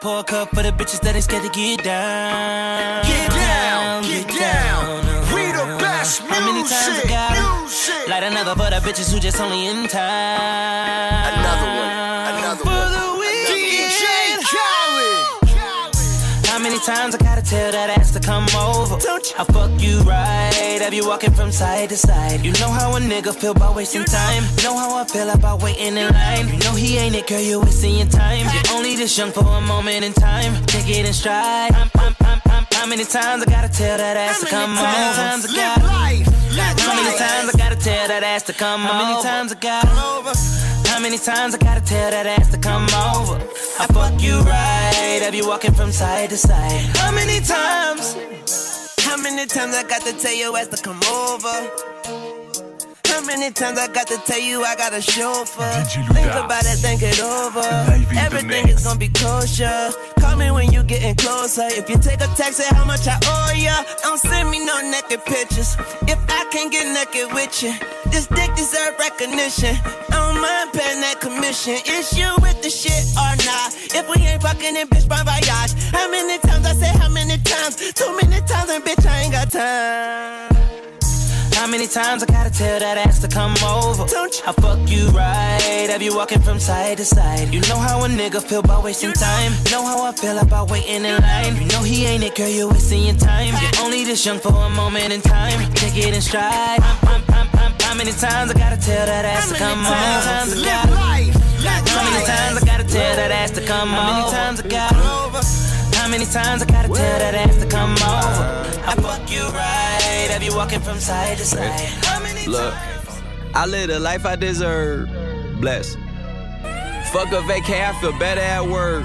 Pour a cup for the bitches that ain't scared to get down. Get down, get down. We the best How many times I got music. Light another for the bitches who just only in time. Another one, another For one. the weekend. DJ Khaled. How many times I gotta tell that ass to come over? Don't you? I fuck you right, have you walking from side to side. You know how a nigga feel about wasting time. You know how I feel about waiting in line. You know he ain't it, girl, you wasting your time. You're only this young for a moment in time. Take it in stride. I'm, I'm, I'm, I'm, how many times I gotta tell that ass to come over? How many times I Live gotta life, live How many times I gotta tell that ass to come over? How many times I gotta How many times I gotta tell that ass to come over? I fuck you right, have you walking from side to side? How many times? How many times I got to tell your ass to come over? How many times I got to tell you I got a chauffeur? Think about it, think it over. Live in the Everything is gonna be kosher. Call me when you getting closer. If you take a text, say how much I owe ya. Don't send me no naked pictures. If I can't get naked with you, this dick deserve recognition. I don't mind paying that commission. Is you with the shit or not? If we ain't fucking in bitch, bon voyage. How many times I say how many times? Too many times and bitch, I ain't got time. How many times I gotta tell that ass to come over? Don't you- I fuck you right, have you walking from side to side? You know how a nigga feel about wasting time. You know how I feel about waiting in line. You know he ain't it, girl, you're wasting your time. You're only this young for a moment in time. Take it in stride. I'm, I'm, I'm, how many times I gotta tell that ass to come over? How many times I gotta life, live How many times I gotta tell that ass to come over? How many times I gotta How many times I gotta tell that ass to come over? I fuck you right, have you walking from side to side? How many Look, I live the life I deserve. Bless. Fuck a vacay, I feel better at work.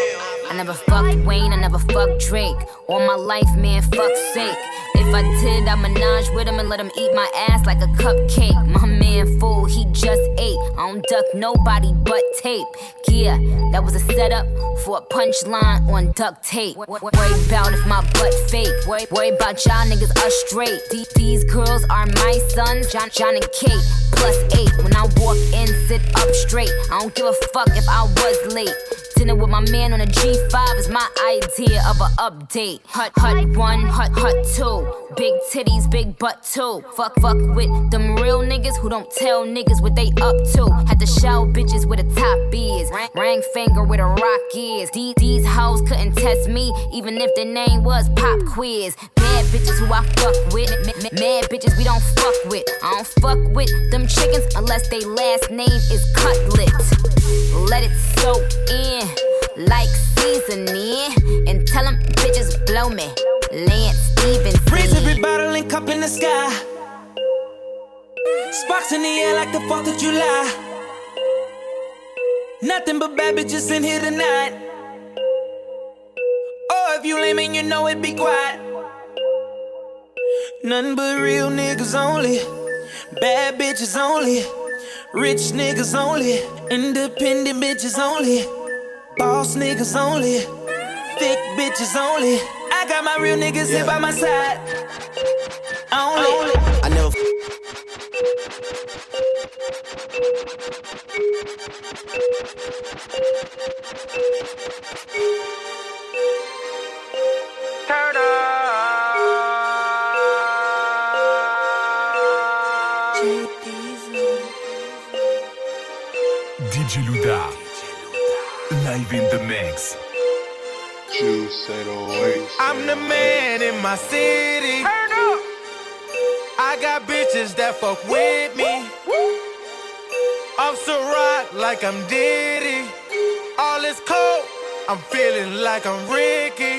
I never fucked Wayne, I never fucked Drake. All my life, man, fuck sake. If I did, I menage with him and let him eat my ass like a cupcake. My man fool, he just ate. I don't duck nobody but tape. Yeah, that was a setup for a punchline on duct tape. Worry about if my butt fake. Worry, about y'all niggas are straight. These, these girls are my sons, Jon, Jon and Kate. Plus eight. When I walk in, sit up straight. I don't give a fuck if I was late. Dinner with my man on a G5 is my idea of a update. Hut, hut one, hut, hut two. Big titties, big butt too. Fuck, fuck with them real niggas who don't tell niggas what they up to. Had to show bitches where the top is. Ring finger where the rock is. These, these hoes couldn't test me, even if their name was Pop Quiz. Bad bitches who I fuck with. Mad bitches we don't fuck with. I don't fuck with them chickens unless they last name is Cutlet. Let it soak in like seasoning. And tell them bitches blow me. Lance Stephenson. Raise every bottle and cup in the sky. Sparks in the air like the 4th of July. Nothing but bad bitches in here tonight. Oh, if you lame and you know it, be quiet. Nothing but real niggas only. Bad bitches only. Rich niggas only, independent bitches only, boss niggas only, thick bitches only. I got my real niggas yeah. here by my side. Only. only. I never. F- in the mix. I'm the man in my city. I got bitches that fuck with me. I'm so rock like I'm Diddy. All is cold, I'm feeling like I'm Ricky.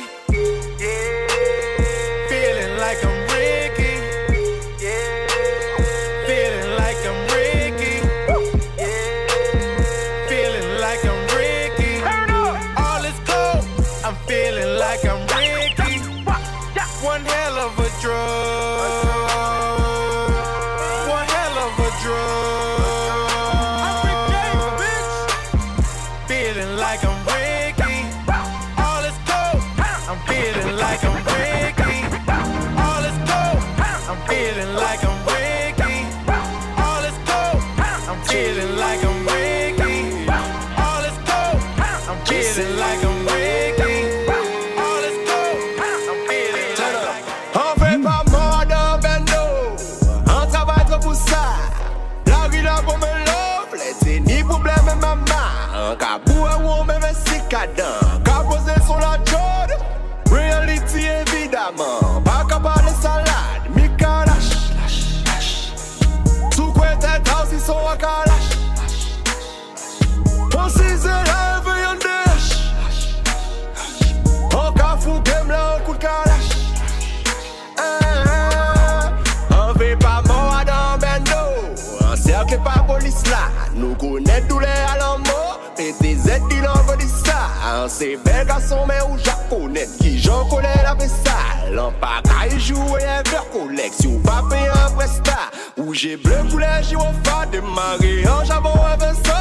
nan pa Ka e jou e yon ver kolek Si ou pa pe yon presta Ou je ble koule jirofa Demare an javon eve sa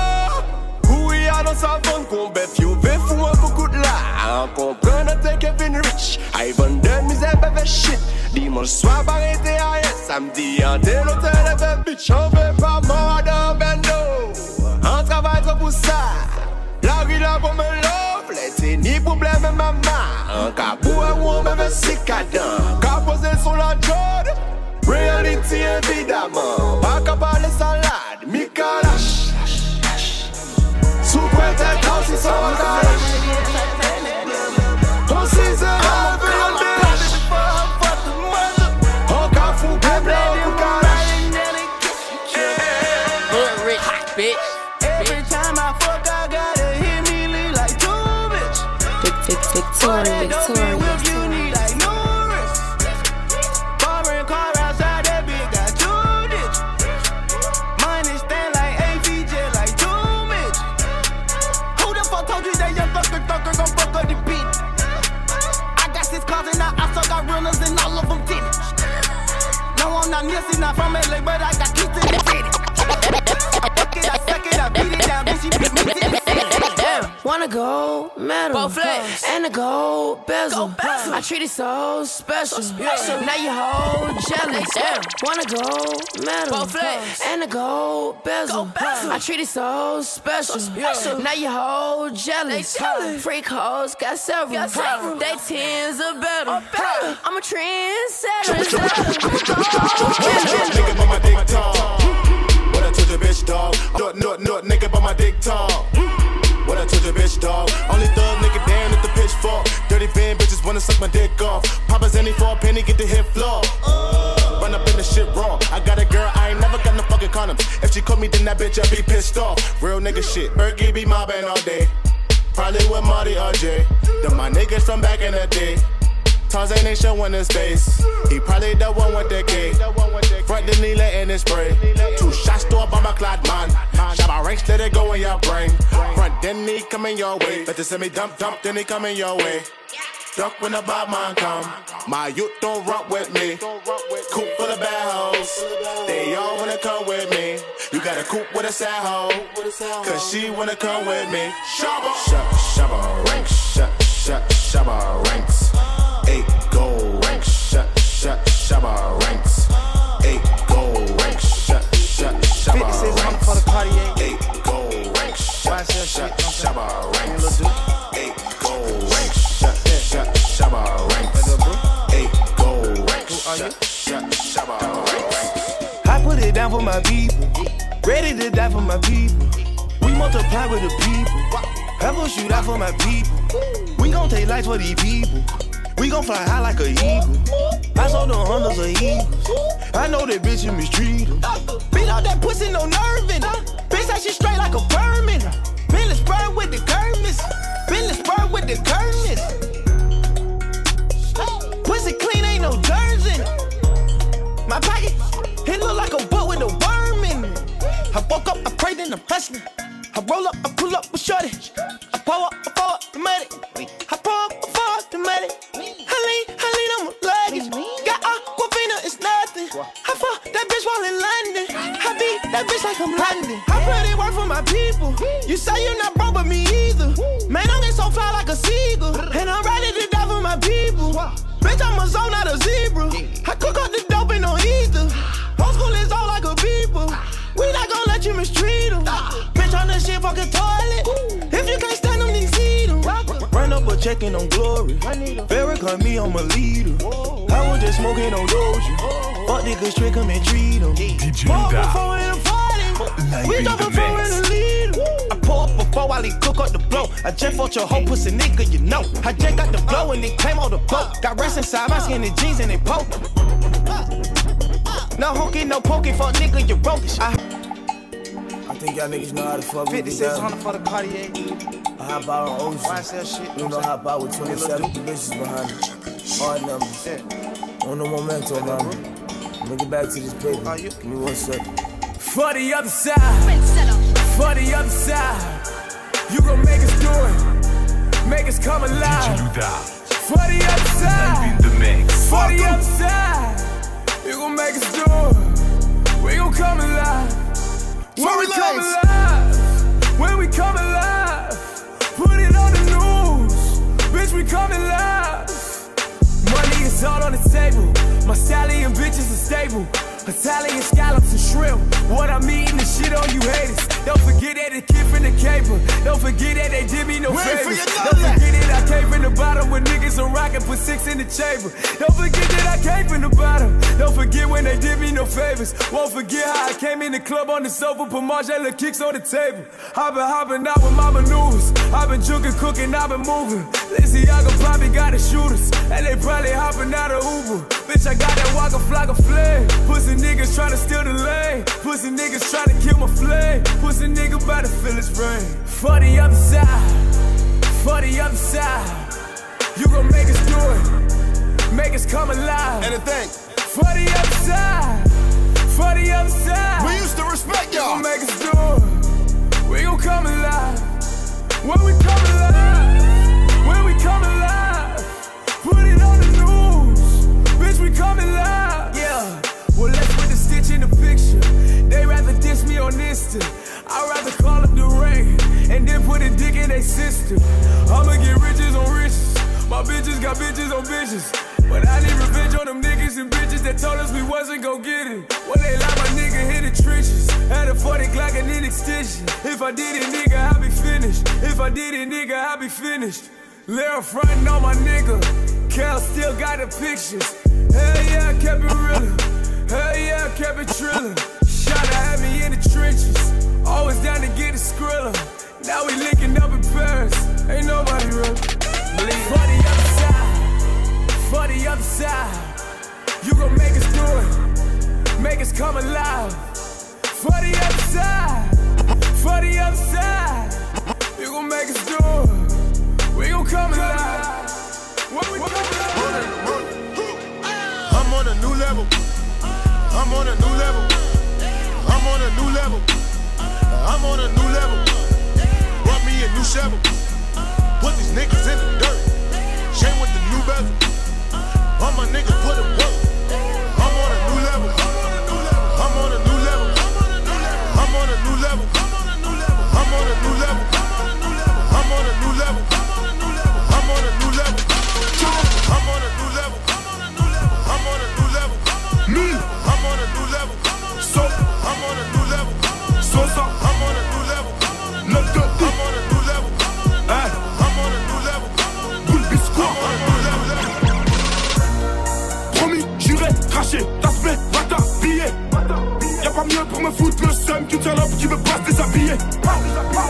Ou yon nan savon kon bef Yo ve fou an la. An kompren nan te Kevin Rich A yon den mize beve shit. Dimanche swa barete a yes Samdi an te lote leve bitch An ve On sait ça, on veut en dash On ka fou que blanc pour Hood rich, bitch. Every time I fuck, I gotta hit me lean like two bitch. Victoria, Victoria, Wanna go metal Gold flex. and a gold bezel. Gold bezel. I treat it so special. Now you whole jealous. Wanna go metal Gold flex. and a gold bezel. Gold bezel. I treat it so special. Now you whole jealous. Jealous. Freak hoes got several. Got several. They tens are better. Or better. I'm a trendsetter. Nigga, but my dick tall. What I told your bitch, dog. Nut, nut, nut, nigga, but my dick tall. What I told your bitch, dog. Only thug nigga down at the pitchfork. Dirty van bitches wanna suck my dick off. Papa's any for a penny, get the hit floor. Run up in the shit raw. I got a girl, I ain't never got no fucking condoms. If she caught me, then that bitch, I be pissed off. Real nigga shit. Berkey be mobbing all day. Probably with Marty or Jay. Them my niggas from back in the day. Tarzan ain't showing his face. He probably the one with the K. Front the knee letting it spray. Two shots to a bomber clad man. Shot my ranks, let it go in your brain. Front then he coming your way. Better send me dump dump, then he coming your way. Duck when the bad man come. My youth don't rock with me. Coop full of bad hoes. They all wanna come with me. You got a coop with a sad hoe. Cause she wanna come with me. Shabba. Shabba, shabba, ranks. Shabba, shabba, ranks. Eight gold ranks. Shabba, ranks. Eight gold ranks. Shabba, shabba, shabba, 56 on ranks. for the Cartier. Eight gold ranks. Watch that Shabba, shit, shabba, okay. shabba, ranks. Eight gold ranks. Shabba, shabba, shabba, ranks. Eight gold ranks. Are? Shabba, ranks. I I put it down for my people. Ready to die for my people. We multiply with the people. Will shoot out for my people. We gon' take life for these people. We gon' fly high like a eagle. I saw the hundreds of eagles. I know that bitch you mistreat them. Beat out that pussy, no nerve in it. Bitch, that shit straight like a permit. Bentley spur with the Kermis. Bentley spur with the Kermis. Pussy clean, ain't no germs in it. My pocket, it look like a boat with no worm in it. I woke up, I prayed and I'm hustling. I roll up, I pull up with shorty. I pour up, I pour up the money. I pour up, I pour up the money. I lean, I lean on my luggage. Got Aquafina, it's nothing. I fuck that bitch while in London. I beat that bitch like I'm London. I put in work for my people. You say you're not broke, but me either. Man, I'm so fly like a seagull. And I'm ready to die for my people. Bitch, I'm a zone, not a zebra. I cook up the dope and no either. Old school is all like a people. We not gonna let you mistreat them. The shit, fucking toilet. If you can't stand them, then see them. Run up a checking on glory. Farrakhan me, I'm a leader. I was just smoking on Doja. Fuck niggas, trick 'em and treat 'em. DJ Pour up Da. before in the. We jump before in the lead. I pour up before while he cook up the blow. I just fought your whole pussy nigga, you know. I just got the blow and it came on the boat. Got rest inside my skinny jeans and they poke. No honky, no poking, fuck nigga, you broke. I think y'all niggas know how to fuck with me. 5600 for the Cartier. I hop out on Ocean. YSL shit. You know, hop out with 27 bitches behind me. Hard numbers. On the momentum, man. Let me get back to this paper. Give me one sec. For the other side, for the other side, you gon' make us do it, make us come alive. For the other side, for the other side, you gon' make us do it. We gon' come alive. When we come alive, when we come alive, put it on the news, bitch. We come alive. Money is all on the table. My stallion bitches are stable. Italian scallops and shrimp. What I'm eating is shit on you haters. Don't forget that it came from the caper. Don't forget that they did me no favors. Don't forget that I came from the bottom when niggas on rock and put six in the chamber. Don't forget that I came from the bottom. Don't forget when they did me no favors. Won't forget how I came in the club on the sofa, put Margiela kicks on the table. I've been hopping out with my maneuvers. I've been juking, cooking, I've been moving. Lizzie, I probably got the shooters. And they probably hopping out of Uber. Bitch, I got that walk a flock of flame. Pussy niggas tryna steal the lane. Pussy niggas tryna kill my flame. Pussy nigga about to feel his brain. For the other side, for the other side, you gon' make us do it. Make us come alive. Anything. For the other side, for the other side. We used to respect y'all. You gon' make us do it. We gon' come alive. When we come alive, when we come alive, put it on the news. Bitch, we coming live. Yeah. Well, let's put the stitch in the picture. They rather diss me on Insta. I'd rather call up the rain and then put a dick in their sister. I'ma get riches on riches. My bitches got bitches on bitches. But I need revenge on them niggas and bitches that told us we wasn't gon' get it. Well, they like my nigga hit the trenches. Had a 40 Glock and an extension. If I did it, nigga, I'd be finished. If I did it, nigga, I'd be finished. Lil frontin' on my nigga. Cal still got the pictures. Hell yeah, I kept it real. Hell yeah, I kept it trillin'. Shotta had me in the trenches. Always down to get a skrilla. Now we linking up in Paris. Ain't nobody real. Believe for the other side. For the other side. You gon' make us do it. Make us come alive. For the other side. For the other side. You gon' make us do it. We gon' come alive. When we come alive. I'm on a new level. I'm on a new level. I'm on a new level. I'm on a new level. Brought me a new shovel. Put these niggas in the dirt. Shame with the new bezel. All my niggas put in work. mieux pour me foutre le seum qu'une salope qui veut pas se déshabiller. Pas déshabiller.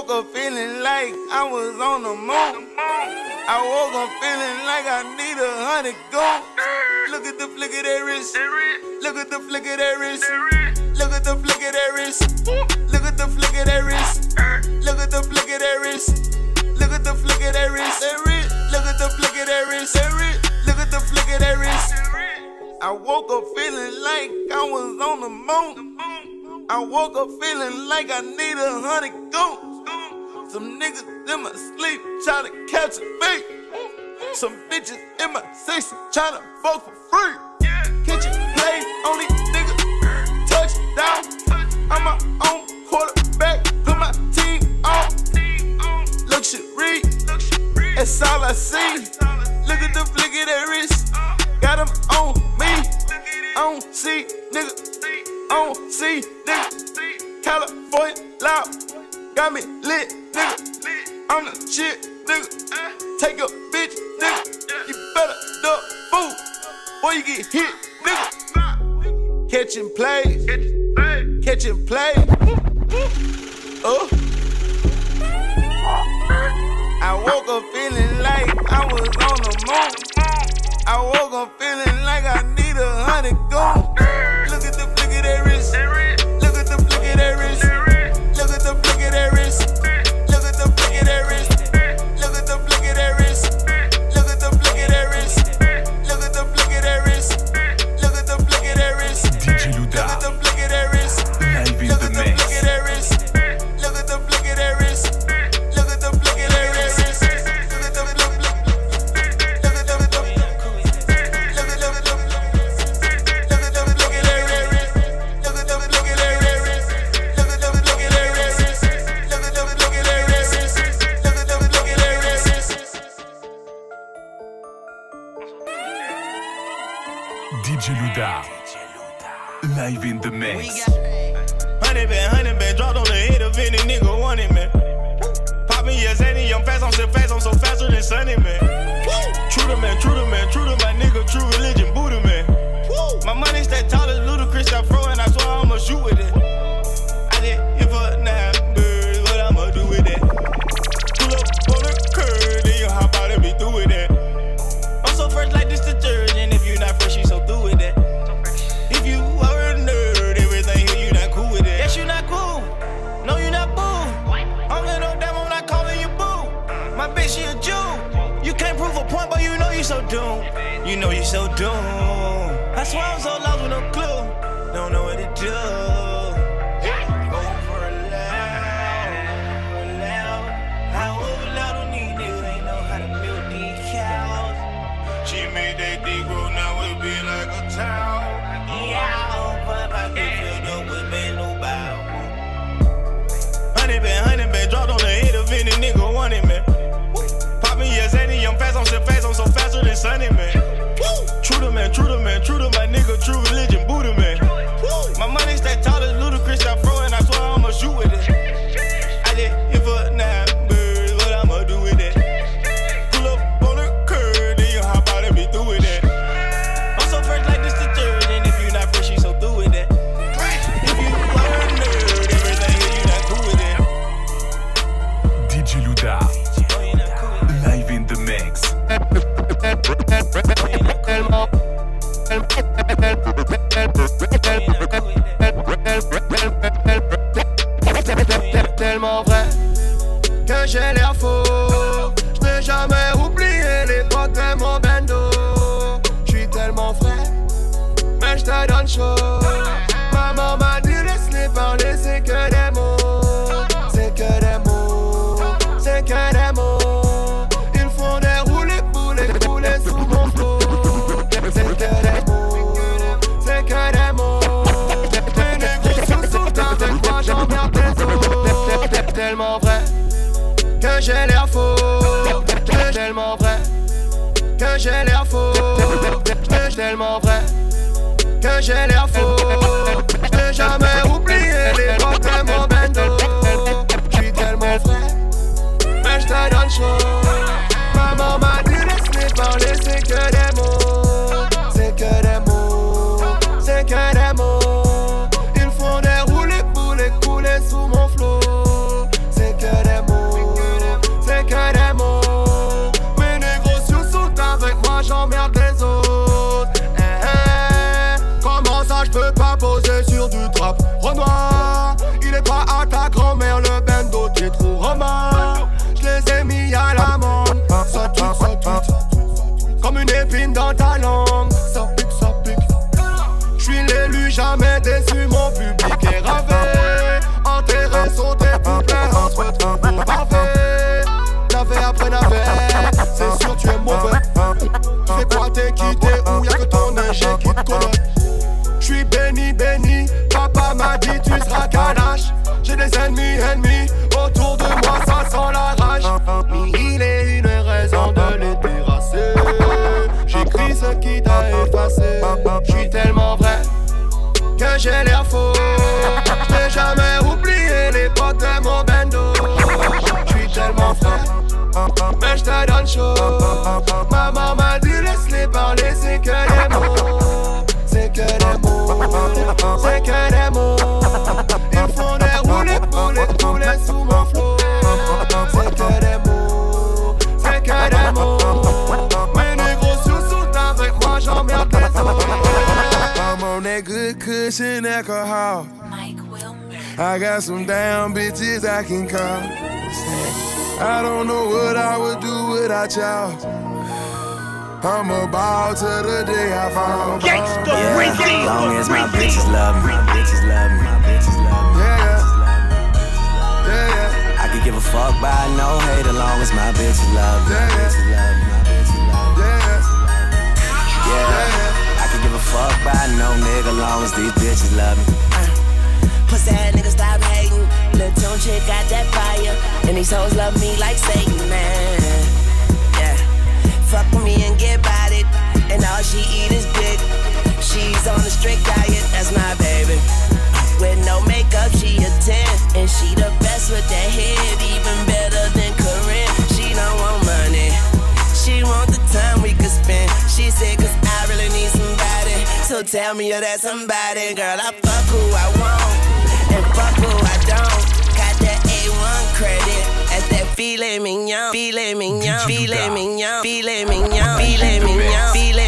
woke up feeling like I was on the moon. I woke up feeling like I need a honey goon. Look at the flick of that wrist. Look at the flick of that wrist. Look at the flick of that wrist. Look at the flick of that wrist. Look at the flick of that wrist. Look at the flick of that wrist. Look at the flick of that wrist. Look at the flick of that wrist. I woke up feeling like I was on the moon. I woke up feeling like I need a honey goon. Some niggas in my sleep trying to catch a beat. Some bitches in my section trying to fuck for free. Catch Kitchen play, only nigga touchdown. I'm my own quarterback, put my team on. Luxury, that's all I see. Look at the flick of that wrist, got them on me. On C, nigga, on see nigga. California loud. Got me lit, nigga. I'm the shit, nigga. Take a bitch, nigga. You better duck, fool. or you get hit, nigga. Catching plays, catching plays. Oh. I woke up feeling like I was on the moon. I woke up feeling like I need a honey goon. mention alcohol. Mike I got some down bitches I can call. I don't know what I would do without y'all. I'm about to the day I fall. Gangsta yeah, as long as my bitches love me, my bitches love me, my bitches love me. Yeah, yeah. I, I could give a fuck by no hate as long as my bitches love me. Yeah. no nigga long as these bitches love me. Uh, pussy ass niggas stop hating. Little tone chick got that fire. And these hoes love me like Satan, man. Yeah. Fuck with me and get about it. And all she eat is dick. She's on a strict diet, that's my baby. With no makeup, she a 10. And she the best with that head, even better than Karrine. She don't want money. She want the time we could spend. She said, cause so tell me you're that somebody, girl. I fuck who I want and fuck who I don't. Got that A1 credit. That's that filet mignon, filet mignon, filet mignon, filet mignon, filet mignon, filet mignon.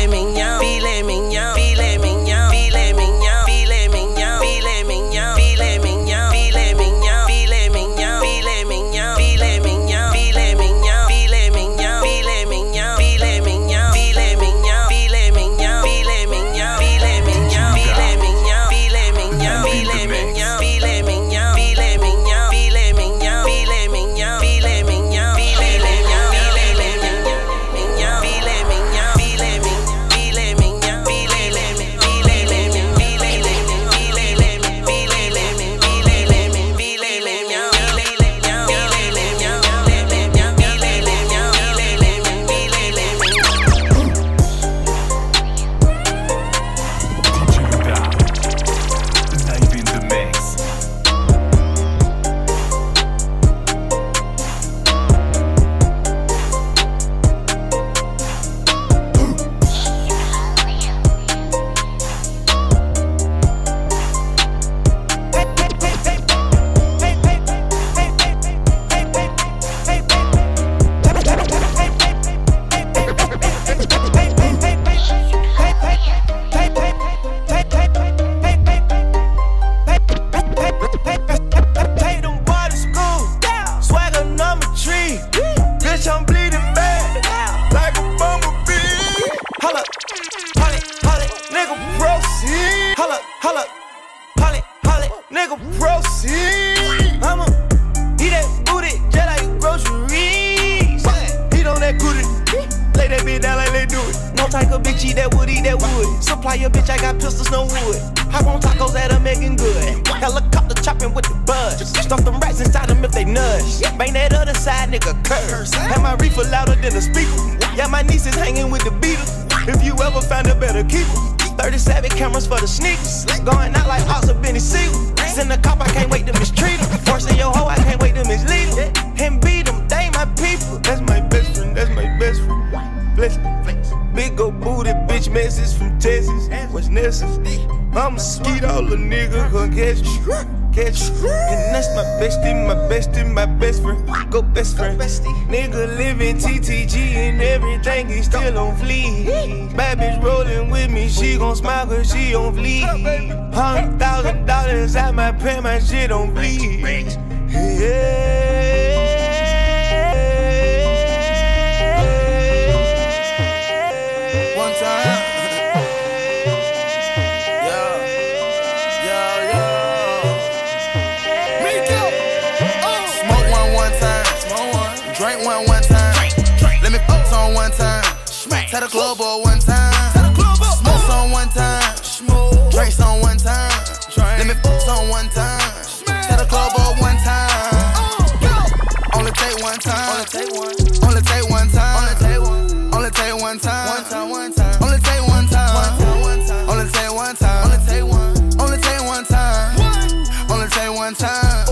She gon' smile cause she on bleed. Hundred thousand dollars at my pen, my shit on bleed. One time. Yeah. Yeah, yeah. Me too. Oh. Smoke one, one time. Drink one one time. Let me fuck on one time. Tell the club boy one time. On one time. Tell the club boy one time. Only take one time. Only take one. Only take one time. Only take one. Only take one time. One time. One time. Only take one time. One time. One time. Only take one time. Only take one. Time. Only take one time. Only take one time.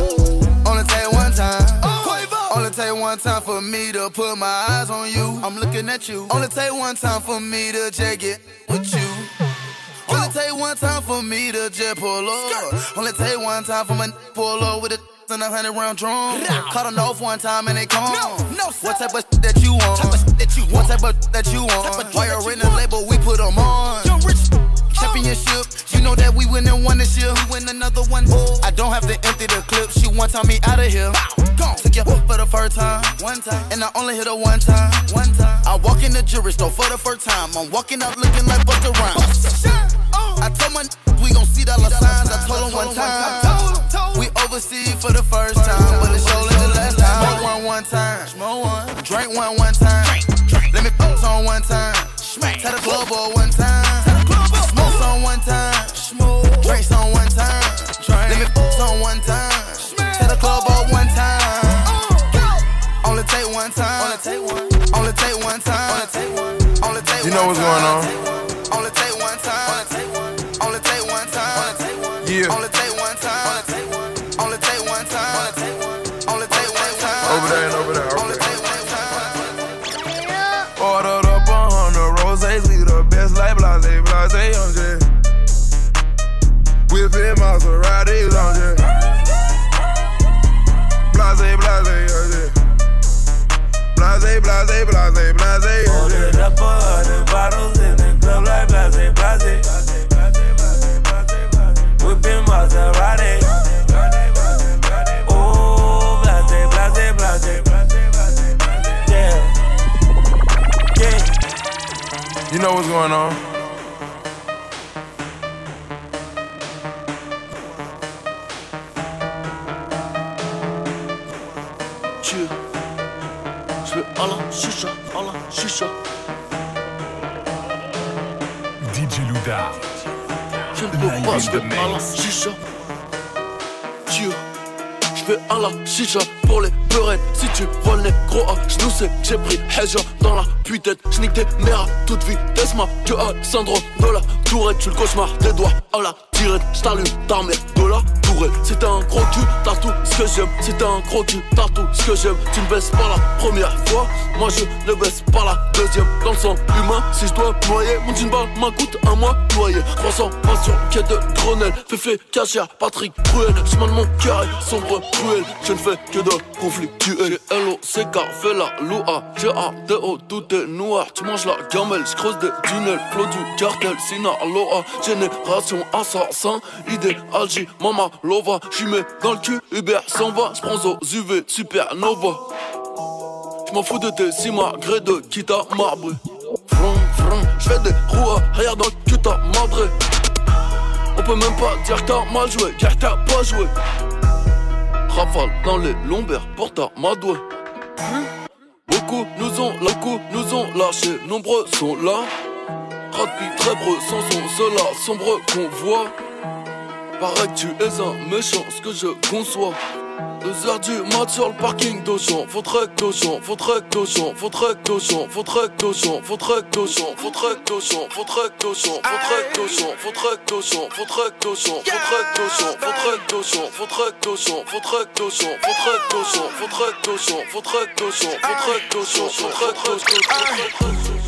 Only take one time. Only take one time for me to put my eyes on you. I'm looking at you. Only take one time for me to check it one time for me to just pull up. Only take one time for my pull up with a and a hundred round drum. Cut them off one time and they come. No, no, what type of that you want? Type of that you want? What type of that you want? Why you're in the label, we put them on. Young rich championship. You know that we win and won this year. We win another one. I don't have to empty the clip. She one time me out of here. Gone. Took you for the first time. One time. And I only hit her one time. One time. I walk in the jewelry store for the first time. I'm walking out looking like Busta Rhymes. I told my we gon' see dollar signs. I told him one time. We overseas for the first time, but it's only the last time. Smoke one one time. Smoke one. Drink one one time. Let me fuck on one time. Tell the club boy one time. Smoke on one time. Drinks on one time. Let me fuck on one time. Tell the club boy one time. Only take one time. Only take one. Only take one time. Only take one. Only take You know what's going on? Only take one time. Yeah. You know what's going on? Dieu. Je veux à la chicha, à la chicha. DJ Louda. Je ne peux pas, je veux à la chicha. Dieu. Je vais à la chicha pour les peurettes. Si tu vois le gros je nous sais que j'ai pris Hedja dans la putain. J'nique tes mères à toute vitesse, ma que a syndrome de la tourette. Tu le cauchemar des doigts à la tirette. J't'allume ta mère de la Si t'as un gros cul, t'as tout ce que j'aime. T'as un gros cul, t'as tout ce que j'aime. Tu ne baisses pas la première fois, moi je ne baisse pas la deuxième. Dans le sang humain, si je dois noyer, mon jean ball m'en coûte un mois noyer. 300 passion, quai de Grenelle, Féfé, Cachère, Patrick, Bruel. Chemin de mon cœur sombre, cruel. Je ne fais que de conflictuel. J'ai L.O.C.K. fait la loua. J'ai A.D.O. tout est noir. Tu manges la gamelle, je creuse des tunnels. Flot du cartel, Sinaloa. Génération assassin, idéal, J, Mama, Lova. Mets dans le cul, Uber s'en va. J'prends aux UV, Supernova. J'm'en fous de tes simagrées de quitte à marbre. Vroom, vroom. J'fais des roues arrière dans le cul. On peut même pas dire que t'as mal joué, car t'as pas joué. Rafale dans les lombaires pour ta madoué. Beaucoup nous ont, beaucoup nous ont lâchés, nombreux sont là. Rapide, très breux, sans son, cela sombre qu'on voit. Paraît que tu es un méchant, ce que je conçois. Deux heures du mat sur le parking d'Auchan. Faudrait qu'Auchan, faudrait qu'Auchan, faudrait qu'Auchan, faudrait qu'Auchan, faudrait qu'Auchan, faudrait qu'Auchan, faudrait qu'Auchan, faudrait qu'Auchan, faudrait qu'Auchan, faudrait qu'Auchan, faudrait qu'Auchan, faudrait qu'Auchan, faudrait qu'Auchan, faudrait qu'Auchan, faudrait qu'Auchan, faudrait qu'Auchan, faudrait qu'Auchan, faudrait qu'Auchan, faudrait qu'Auchan, faudrait qu'Auchan.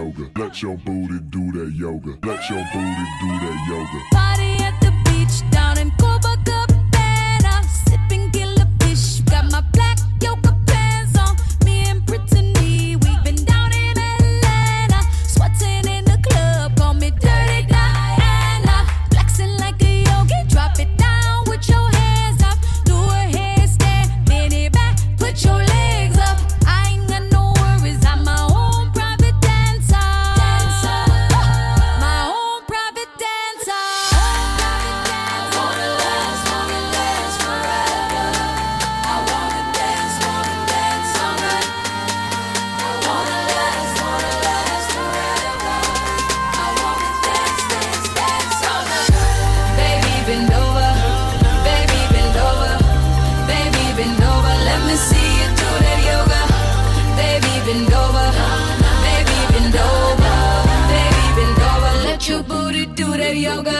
Yoga. Let your booty do that yoga. Let your booty do that yoga. Party at the beach down in Copacabana, sipping killer fish. Got my black yoga yoga.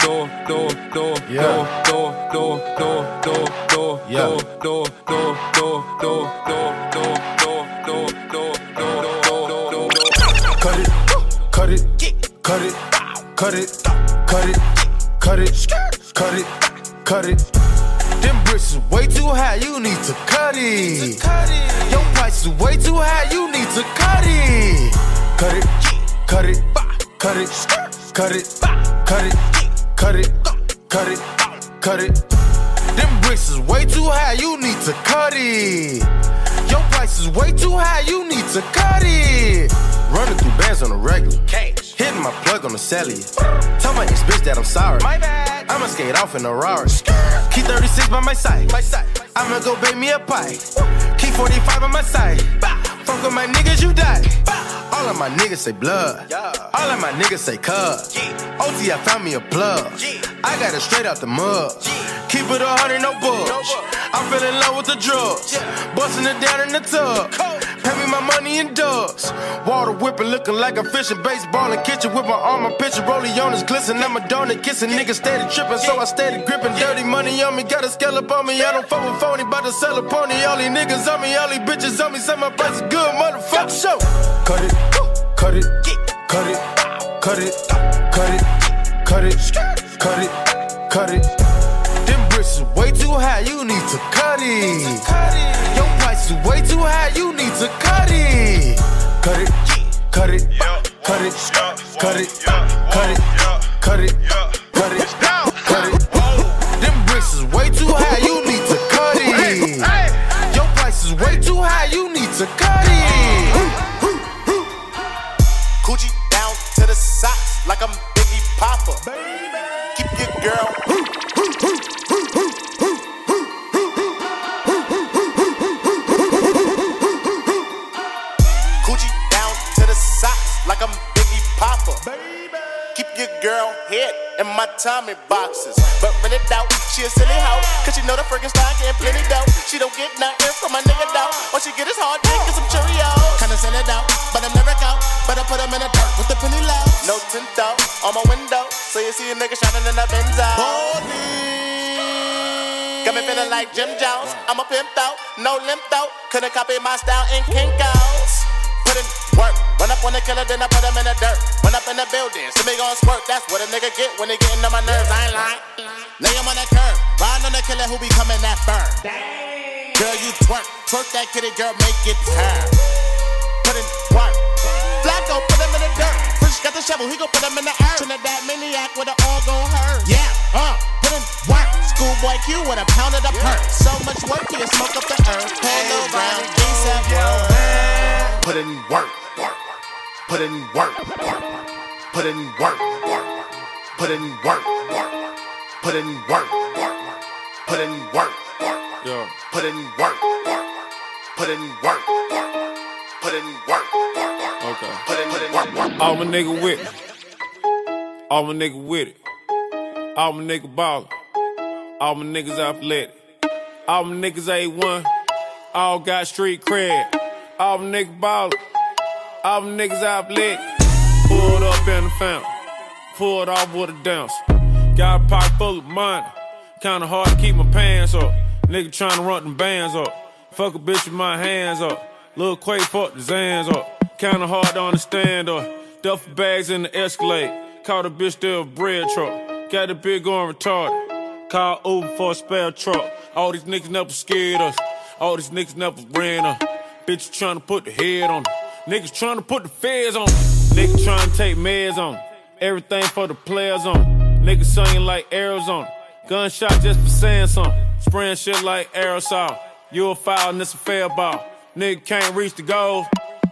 do Yeah. do do do do do Yeah. do do do do do do do do do Cut it, cut it, cut it, cut it, cut it, cut it, cut it, cut it. Them bricks is way too high, you need to cut it. Your price is way too high, you need to cut it. Cut it, cut it, cut it, cut it, cut it, cut it, cut it, cut it. Them bricks is way too high, you need to cut it. Your price is way too high, you need to cut it. Running through bands on a regular. Hitting my plug on the cellular. Tell my ex bitch that I'm sorry. My bad. I'ma skate off in a Rari. Key 36 by my side. My side. I'ma go bake me a pie. Key 45 on my side. Fuck with my niggas, you die. All of my niggas say blood. All of my niggas say cuz. OT, I found me a plug. I got it straight out the mud. Keep it a hundred, no budge. I fell in love with the drugs. Busting it down in the tub. Pay me my money in dubs. Water whipping, looking like I'm fishing. Baseball in kitchen with my arm, my pitcher. Rollie on his glisten. I'm a donut kissing. Niggas steady tripping, so I steady gripping. Dirty money on me, got a scallop on me. I don't fuck with phony, bout to sell a pony. All these niggas on me, all these bitches on me. Say my price is good, motherfucker. Show. Cut it, cut it, cut it, cut it, cut it, cut it, cut it, cut it. Them bricks is way too high, you need to cut it. Your is way too high, you need to cut it. Cut it, cut it, cut it, cut it, cut it, cut it, cut it, cut it. Them bricks is way too high, you need to cut it. Your price is way too high, you need to cut it. Coochie down to the socks like I'm Biggie Papa. Keep your girl. Girl head in my Tommy boxes. But when it out, she a silly hoe. Cause she know the friggin' style getting plenty dough. She don't get nothing from my nigga though. All she get is hard dick and some Cheerios. Kinda send it out, but I'm never out. Better put them in the dirt with the penny low. No tint out on my window. So you see a nigga shining in the Benzo. Got me feeling like Jim Jones. I'm a pimp out, no limp out. Couldn't copy my style in Kinko's. Put in work, run up on the killer, then I put him in the dirt. Run up in the building, see me gon' squirt. That's what a nigga get when he getting on my nerves. I ain't lying. Lay him on the curb, ride on the killer who be coming that firm. Girl, you twerk, twerk that kitty, girl, make it turn. Put in work. Flacko, put him in the dirt. Fresh got the shovel, he gon' put him in the earth. Trinidad maniac with the all gon' hurt. Yeah, uh, couldn't work. Schoolboy Q with a pound of the perk. So much work, you smoke up the earth. Pull hey, around, decent work. Put in work, work, put in work, work, put in work, work, put in work, work, put in work, work, put in work, work, yeah. put in work, work, put in work, work, put in work, work, okay. put in work, work. All my nigga with it. All my nigga with it. All my nigga ballin'. All my niggas athletic. All my niggas A1. All got street cred. All my niggas ballin'. All my niggas athletic. Pulled up in the fountain. Pulled off with a dance. Got a pocket full of money. Kinda hard to keep my pants up. Nigga tryna run them bands up. Fuck a bitch with my hands up. Lil Quake fuck the Zans up. Kinda hard to understand up. Duffel bags in the Escalade. Caught a bitch there a bread truck. Got the big going retarded. Call Uber for a spare truck. All these niggas never scared us. All these niggas never ran us. Bitch tryna put the head on 'em. Niggas tryna put the feds on 'em. Niggas tryna take meds on 'em. Everything for the players on 'em. Niggas singing like Arizona. Gunshot just for saying something. Spraying shit like aerosol. You a foul and it's a fair ball. Nigga can't reach the goal.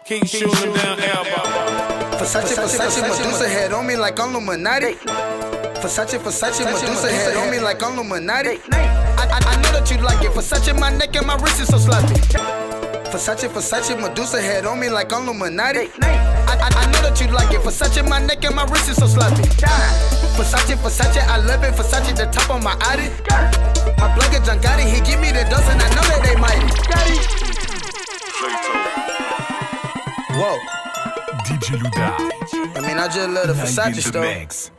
Keep shooting them down elbow. Versace, Versace, Medusa head on me like I'm Illuminati. Versace, Versace, Medusa head on me like I'm Illuminati. I, I, I know that you like it. Versace, my neck and my wrist is so sloppy. Versace, Versace, Medusa head on me like I'm Illuminati. I, I, I know that you like it. Versace, my neck and my wrist is so sloppy. Versace, Versace, I love it. Versace, the top of my Audi. My plug is John Gotti. He give me the dose and I know that they mighty. Whoa. DJ Louda. I mean, I just love the Live in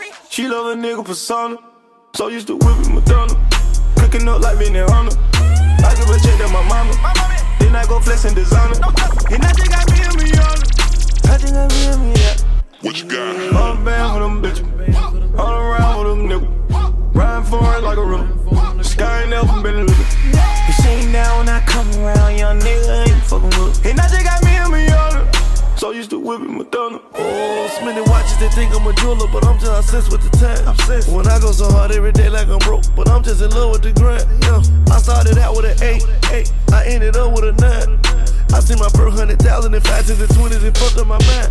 She love a nigga persona. So used to whipping Madonna. Cooking up like Benihana. I give a check to my mama. My Then I go flex in designer. And I just got me a million. I just got me a million. What you got? All the band for them bitches. All around with them niggas. Riding for it like a river. Sky ain't never been living. You seen that when I come around, young nigga, ain't fucking with. And I just got me a million. So used to whipping Madonna. Oh, spending watches, they think I'm a jeweler, but I'm just obsessed with the time. Obsessed. When I go so hard every day like I'm broke, but I'm just in love with the grind. Yeah. I started out with an eight, eight. I ended up with a nine. I see my per hundred thousand and five tens and twenties and fucked up my mind.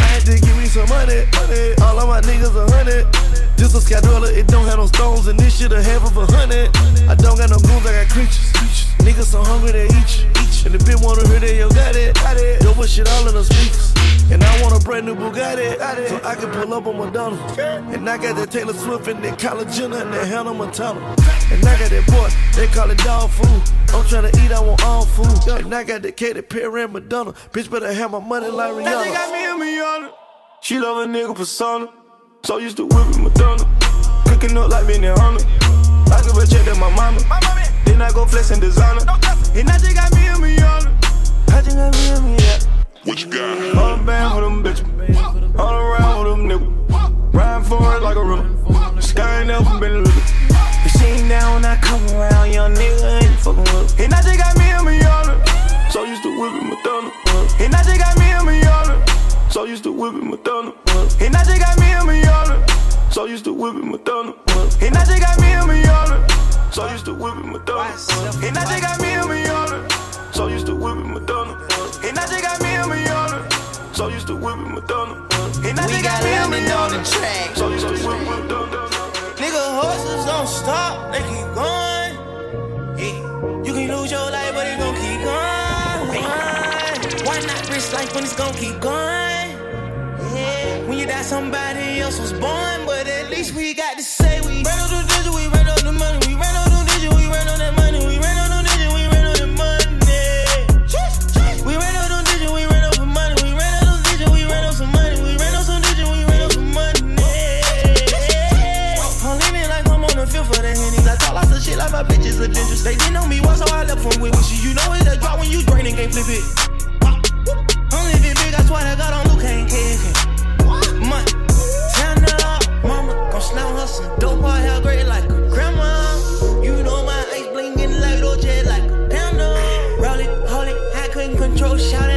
I had to give me some money, money. All of my niggas a hundred. This a scadola, it don't have no stones, and this shit a half of a hundred. I don't got no goons, I got creatures. Niggas so hungry they eat you. And the bitch wanna hear that yo got it, got it. Yo, put shit all in the speakers. And I want a brand new Bugatti, so I can pull up on Madonna. And I got that Taylor Swift and that Kylie Jenner and that Hannah Montana. And I got that boy, they call it dog food. I'm tryna eat, I want all food. And I got that Katy Perry and Madonna. Bitch better have my money like Rihanna. That got me a Rihanna. She love a nigga persona. So used to whipping Madonna. Cooking up like me and the Honda. I give a check to my mama. Then I go flex in designer. And I just got me a Rihanna. I just got me a Rihanna. What you got? All the band for them bitches. All around with them niggas. Riding for it like a river. Sky ain't never been little. If she ain't down when I come around, young nigga ain't fucking with her. And I just got me a Rihanna. So used to whipping Madonna. And I just got me a Rihanna. So used to whipping Madonna. And I just got me a Rihanna. So used to whipping Madonna. And I just got me a Rihanna. So used to whipping Madonna. And I just got me a Rihanna. So used to whipping Madonna. And I just got me a Rihanna. So used to whipping Madonna. And I We just got me a lemon on the Rihanna. track. So used to whipping Madonna. Nigga, horses don't stop, they keep going. Yeah. You can lose your life, but it gon' keep going. Why not risk life when it's gon' keep going? Yeah. When you die, somebody else was born, but at least we got to say we ran on the digit, we ran on the money, my bitches. They didn't know me once, so I left them with wishes. You know it's a drop when you drain and can't flip it. I'm living big, I swear to God, on Luke ain't kicking. Money, turn up, mama. Gon' slam her some dope, her hair great like a grandma. You know my ice blingin' like Dolce, like a panda. Roll it, hold I couldn't control, shout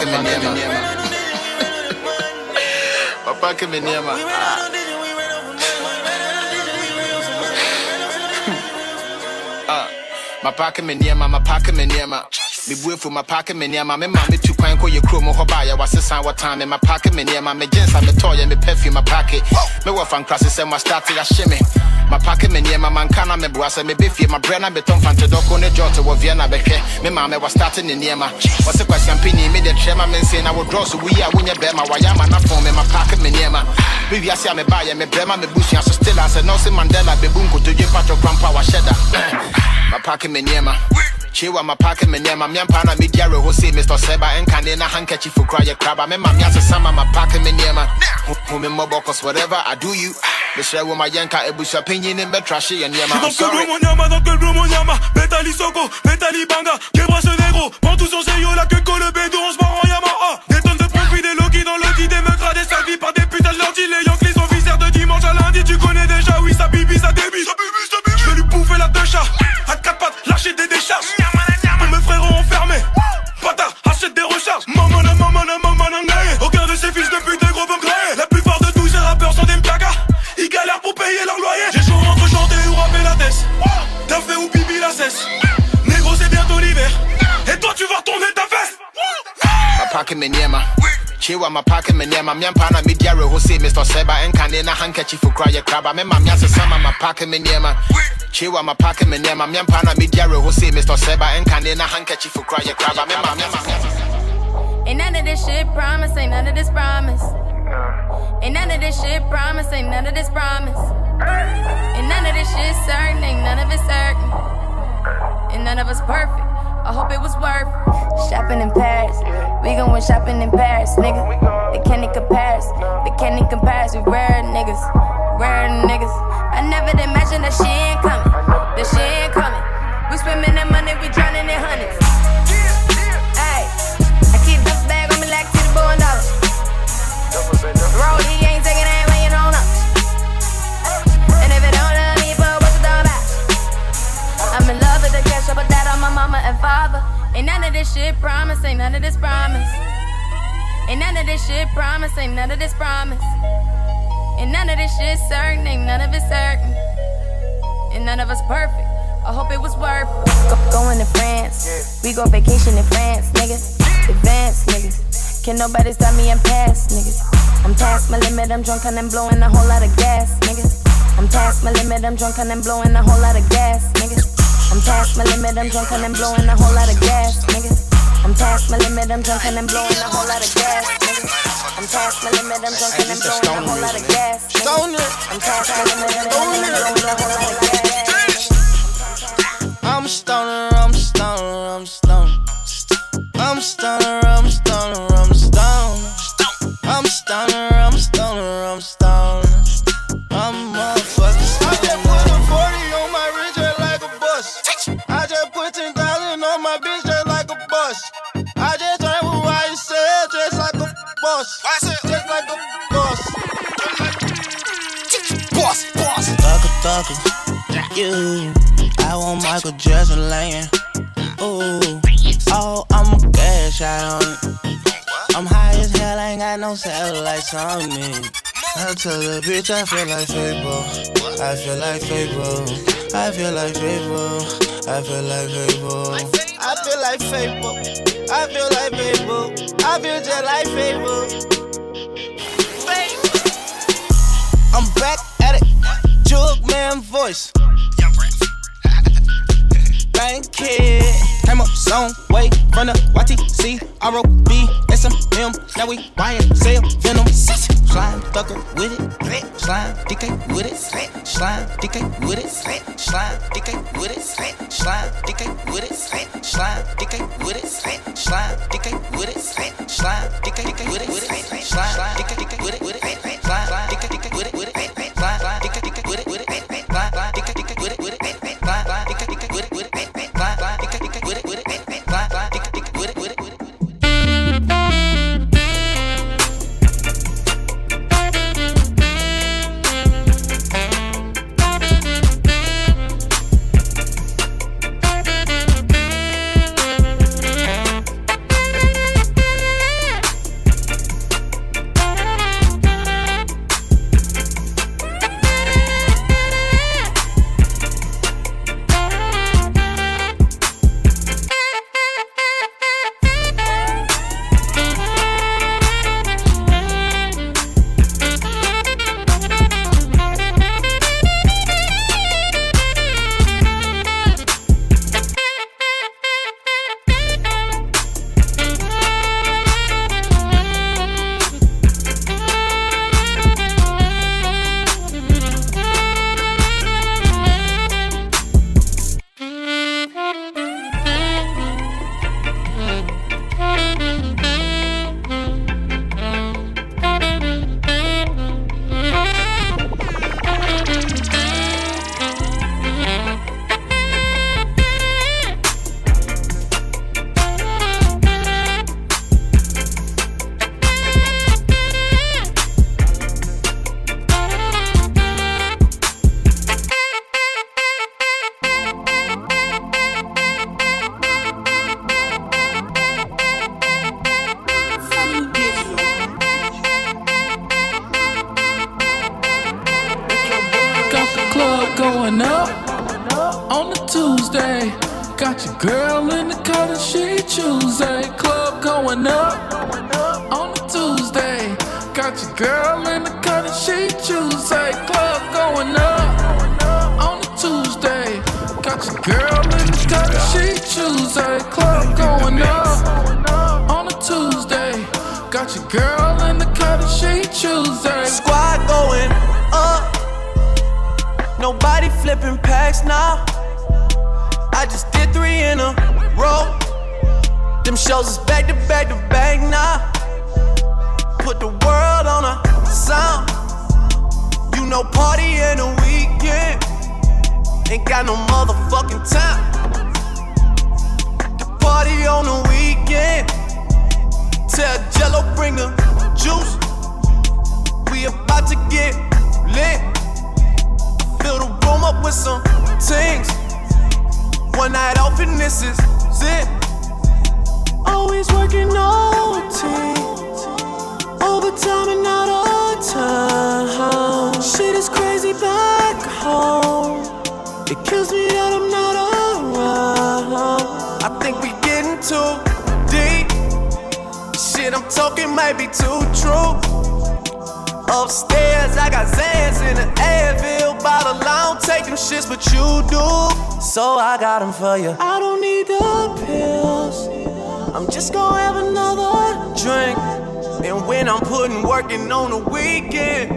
the money. Papa ke me nneɛma. Ah, mapake me nneɛma mapake me nneɛma mebuefo mapake me nneɛma me ma metu kwan kɔyɛ kurom hɔ baayɛ wasesan wɔtan me mapake me nneɛma jeans a metɔɔyɛ me perfume mapake mewɔ fa nkrase sɛ mastarte ahye me mapake me nneɛma manka na meboa sɛ mebɛfie mabrɛ na metɔ mfantedɔko ne jɔte wɔ vienna bɛhwɛ me maame wɔstarte ne nneɛma wɔse kwasiampani mede trɛ ma me nse na wodrɔ so woyi a wonyɛ wayɛ ama nafo me mapake me nneɛma mewiase a mebaayɛ mebrɛ ma mebusua so still asɛ nelson mandela bɛbu nkotodwe patɔ krampa wahyɛ da mapake me nneɛma Chewa my pocket me nyama myam Mr. Seba and can handkerchief for me summer my whatever I do you. Yanka Yama. Donc le gros nyama, donc le. Betali Soko, Betali Banga, Kebra ce négro. Prends tout son seyo, que bédou, on se Yama. Ah, des tonnes de profit, des logis dans le guide, des meugras, des par des putains de lordi. Les Yankees sont de dimanche à lundi, tu connais déjà, oui, ça bibi, ça la deux chats À quatre pattes, lâcher des décharges. Pour mes frérots enfermés Bâtard, achète des recharges. Mamana, mamana, mamana, Aucun de ces fils de pute est gros graé La plupart de tous ces rappeurs sont des mplagas Ils galèrent pour payer leur loyer. J'ai chaud entre chanter ou rapper la tête. T'as fait ou bibi la cesse? Mapake me nneɛma kyewa mapake me nneɛma meampa na medi awerɛhɔ sei mr sɛba ɛnkane na handkerchief kora yɛ kraba mema me asesama mapake me nneɛma kyewa mapake me nneɛma meampa na medi awerɛhɔ sei mr sɛba ɛnkane na handkerchief kora yɛ kraba mema mema Ain't none of this shit promise, ain't none of this promise. Ain't none of this shit promise, ain't none of this promise. Ain't none of this shit certain, ain't none of it certain. And none of us perfect. I hope it was worth. Shopping in Paris, we gon' win shopping in Paris, nigga. They can't compare us, they can't compare. We rare niggas, rare niggas. I never did imagine that shit ain't shit promise, ain't none of this promise. Ain't none of this shit promise, ain't none of this promise. And none of this shit certain, ain't none of it certain. And none of us perfect. I hope it was worth it. Go, going to France. We go vacation in France, nigga. Advance, nigga. Can nobody stop me? I'm past, nigga. I'm past my limit, I'm drunk and I'm blowing a whole lot of gas, nigga. I'm past my limit, I'm drunk and I'm blowing a whole lot of gas, nigga. I'm past my limit, I'm drunk and I'm blowing a whole lot of gas, nigga. I'm past my limit, I'm drunk and I'm blowing a whole lot of gas, nigga. I'm past my limit, I'm drunk and I'm blowing a whole lot of gas, nigga. I'm past my limit, I'm drunk and I'm blowing a whole lot of gas. I'm a stoner, I'm a stoner, I'm a stoner. I'm a stoner, I'm a stoner, I'm a stoner. Boss. Just like a boss. Boss, boss. Thugger, thugger. You. I want Michael Jackson laying. Ooh. Oh, I'm a cash out on it. I'm high as hell, ain't got no satellites on me. I tell the bitch I feel like Fable. I feel like Fable. I feel like Fable. I feel like Fable. I feel like Fable. I feel like Fable. I feel just like Fable. I'm back at it. Jug man voice. Kid. Came up some way from the YTC, ROB. Now we YSL, Venom. Slime thugger with it. Slime DK with it. Slime DK with it. Slime DK with it. Slime DK with it. Slime DK with it. Slime DK with it. Slime DK with it. Slime DK with it. With it. shit's what you do. So I got them for you. I don't need the pills. I'm just gonna have another drink. And when I'm putting working on the weekend,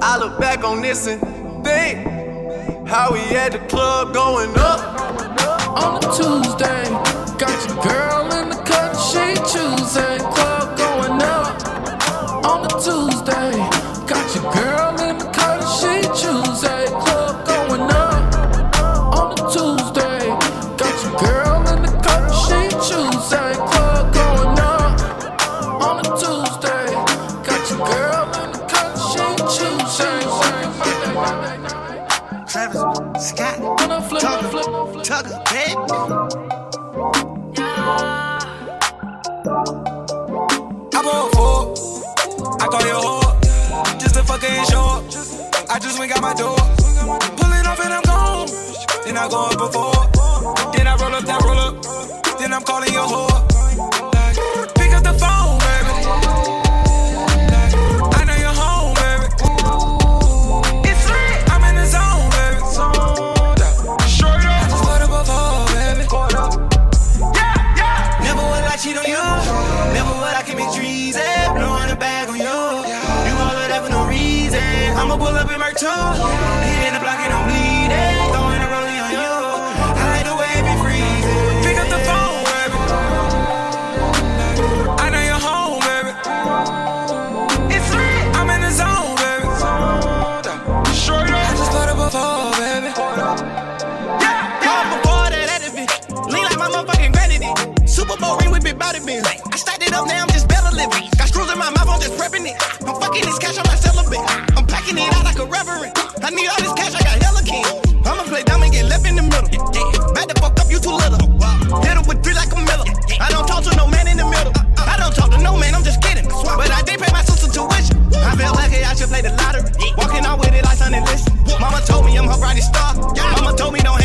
I look back on this and think how we had the club going up on a Tuesday. Got your girl in the cut, she choosing. Club going up on a Tuesday. at my door. Pulling up and I'm gone. Then I go up before. repping it. I'm fucking this cash, I'm not celibate. I'm packing it out like a reverend. I need all this cash, I got hella king. I'ma play dumb and get left in the middle. Back the fuck up, you too little. Little with three like a miller. I don't talk to no man in the middle. I don't talk to no man, I'm just kidding. But I did pay my sister tuition. I feel lucky, I should play the lottery. Walking out with it like Sunday listen. Mama told me I'm her brightest star. Mama told me don't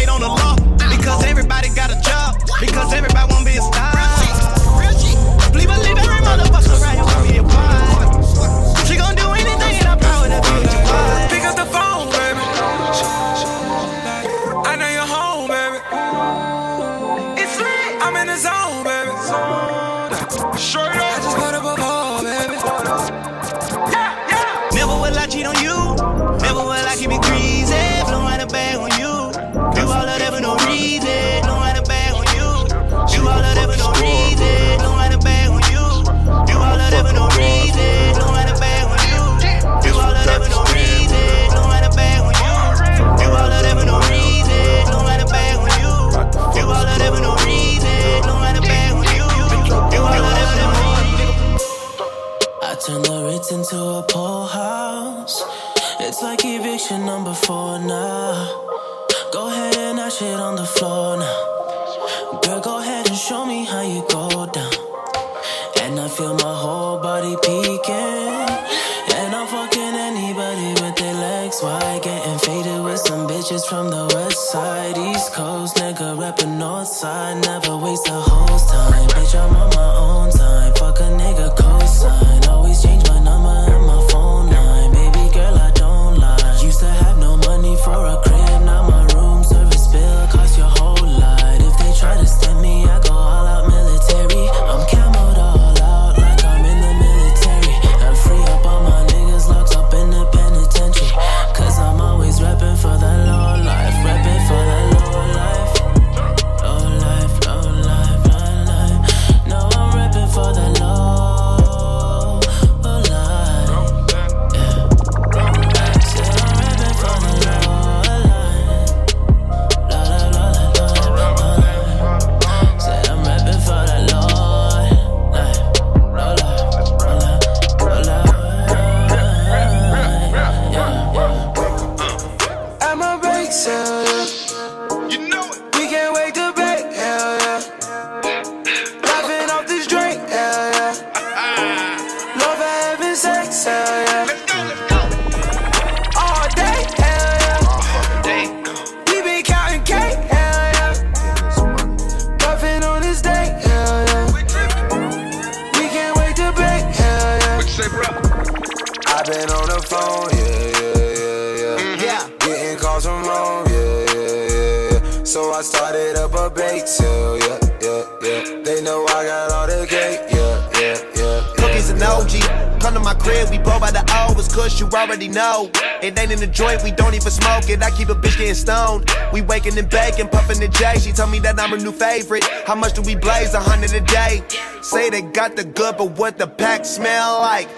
crib, we blow by the. It's kush, you already know. It ain't in the joint, we don't even smoke it. I keep a bitch getting stoned. We waking and baking, puffing the J. She told me that I'm her new favorite. How much do we blaze? A hundred a day. Say they got the good, but what the pack smell like?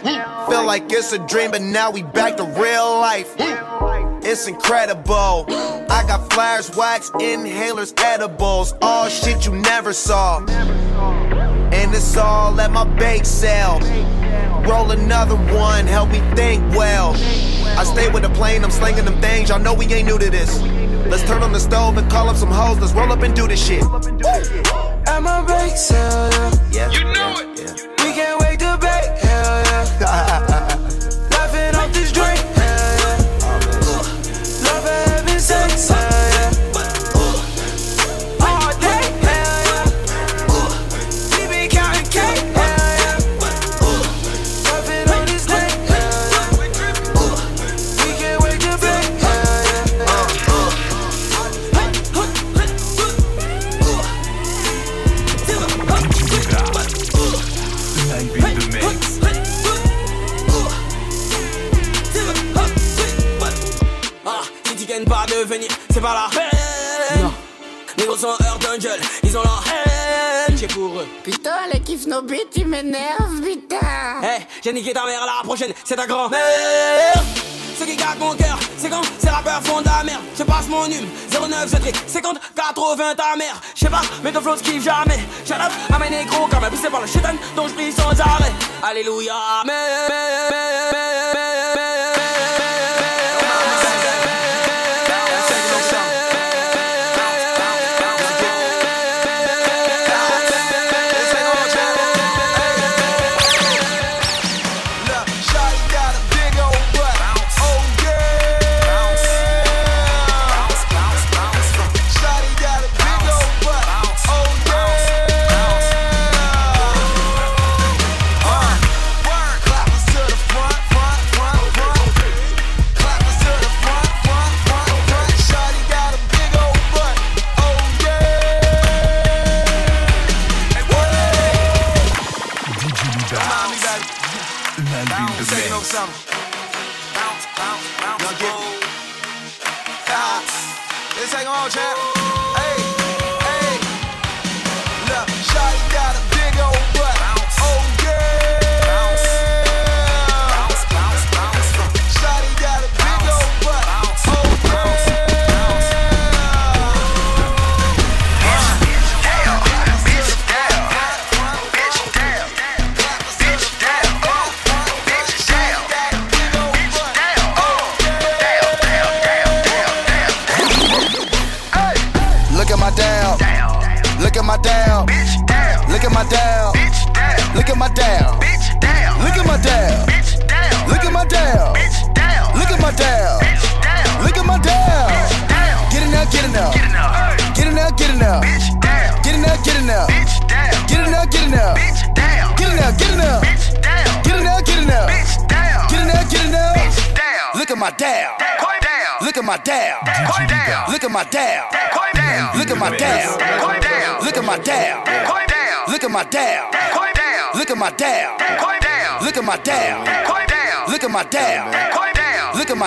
Feel like it's a dream, but now we back to real life. It's incredible. I got flares, wax, inhalers, edibles, all shit you never saw. And it's all at my bake sale. Roll another one, help me think well. I stay with the plane, I'm slinging them things. Y'all know we ain't new to this. Let's turn on the stove and call up some hoes. Let's roll up and do this shit. At my bake sale, yeah. You know it. We can't wait to bake, hell yeah. c'est pas la peine. Les gros sont Earth Angel, ils ont la haine. J'ai pour eux. Putain, elle kiffe nos beats, tu m'énerves, putain. Hey, j'ai niqué ta mère, la prochaine, c'est ta grand-mère. Ce qui garde mon cœur, c'est quand ces rappeurs font de la merde. Je passe mon hume, 09 73 50 80 ta mère. Je sais pas, mais ton flow kiffe jamais. Shut up à mes négros, comme poussé par le chétan dont je prie sans arrêt. Alléluia. Shawty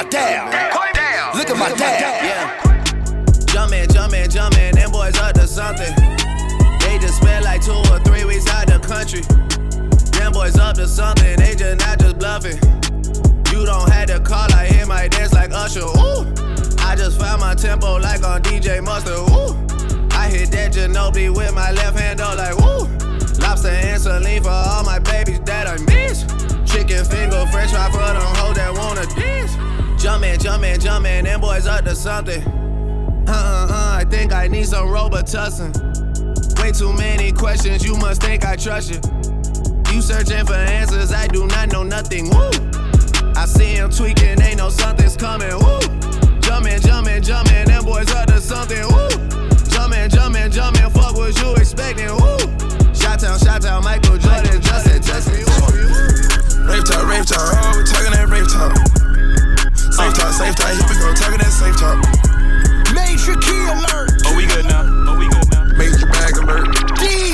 plateia. Questions, you must think I trust you. You searching for answers, I do not know nothing. Woo! I see him tweaking, ain't no something's coming. Woo! Jumpin', jumpin', jumpin', them boys up to something. Woo! Jumpin', jumpin', jumpin', fuck what you expecting. Woo! Shot town, shot town, Michael Jordan, Justin, Justin. Rave talk, rave talk, oh, we talking that rave talk. Safe talk, safe talk, here we go, talking that safe talk.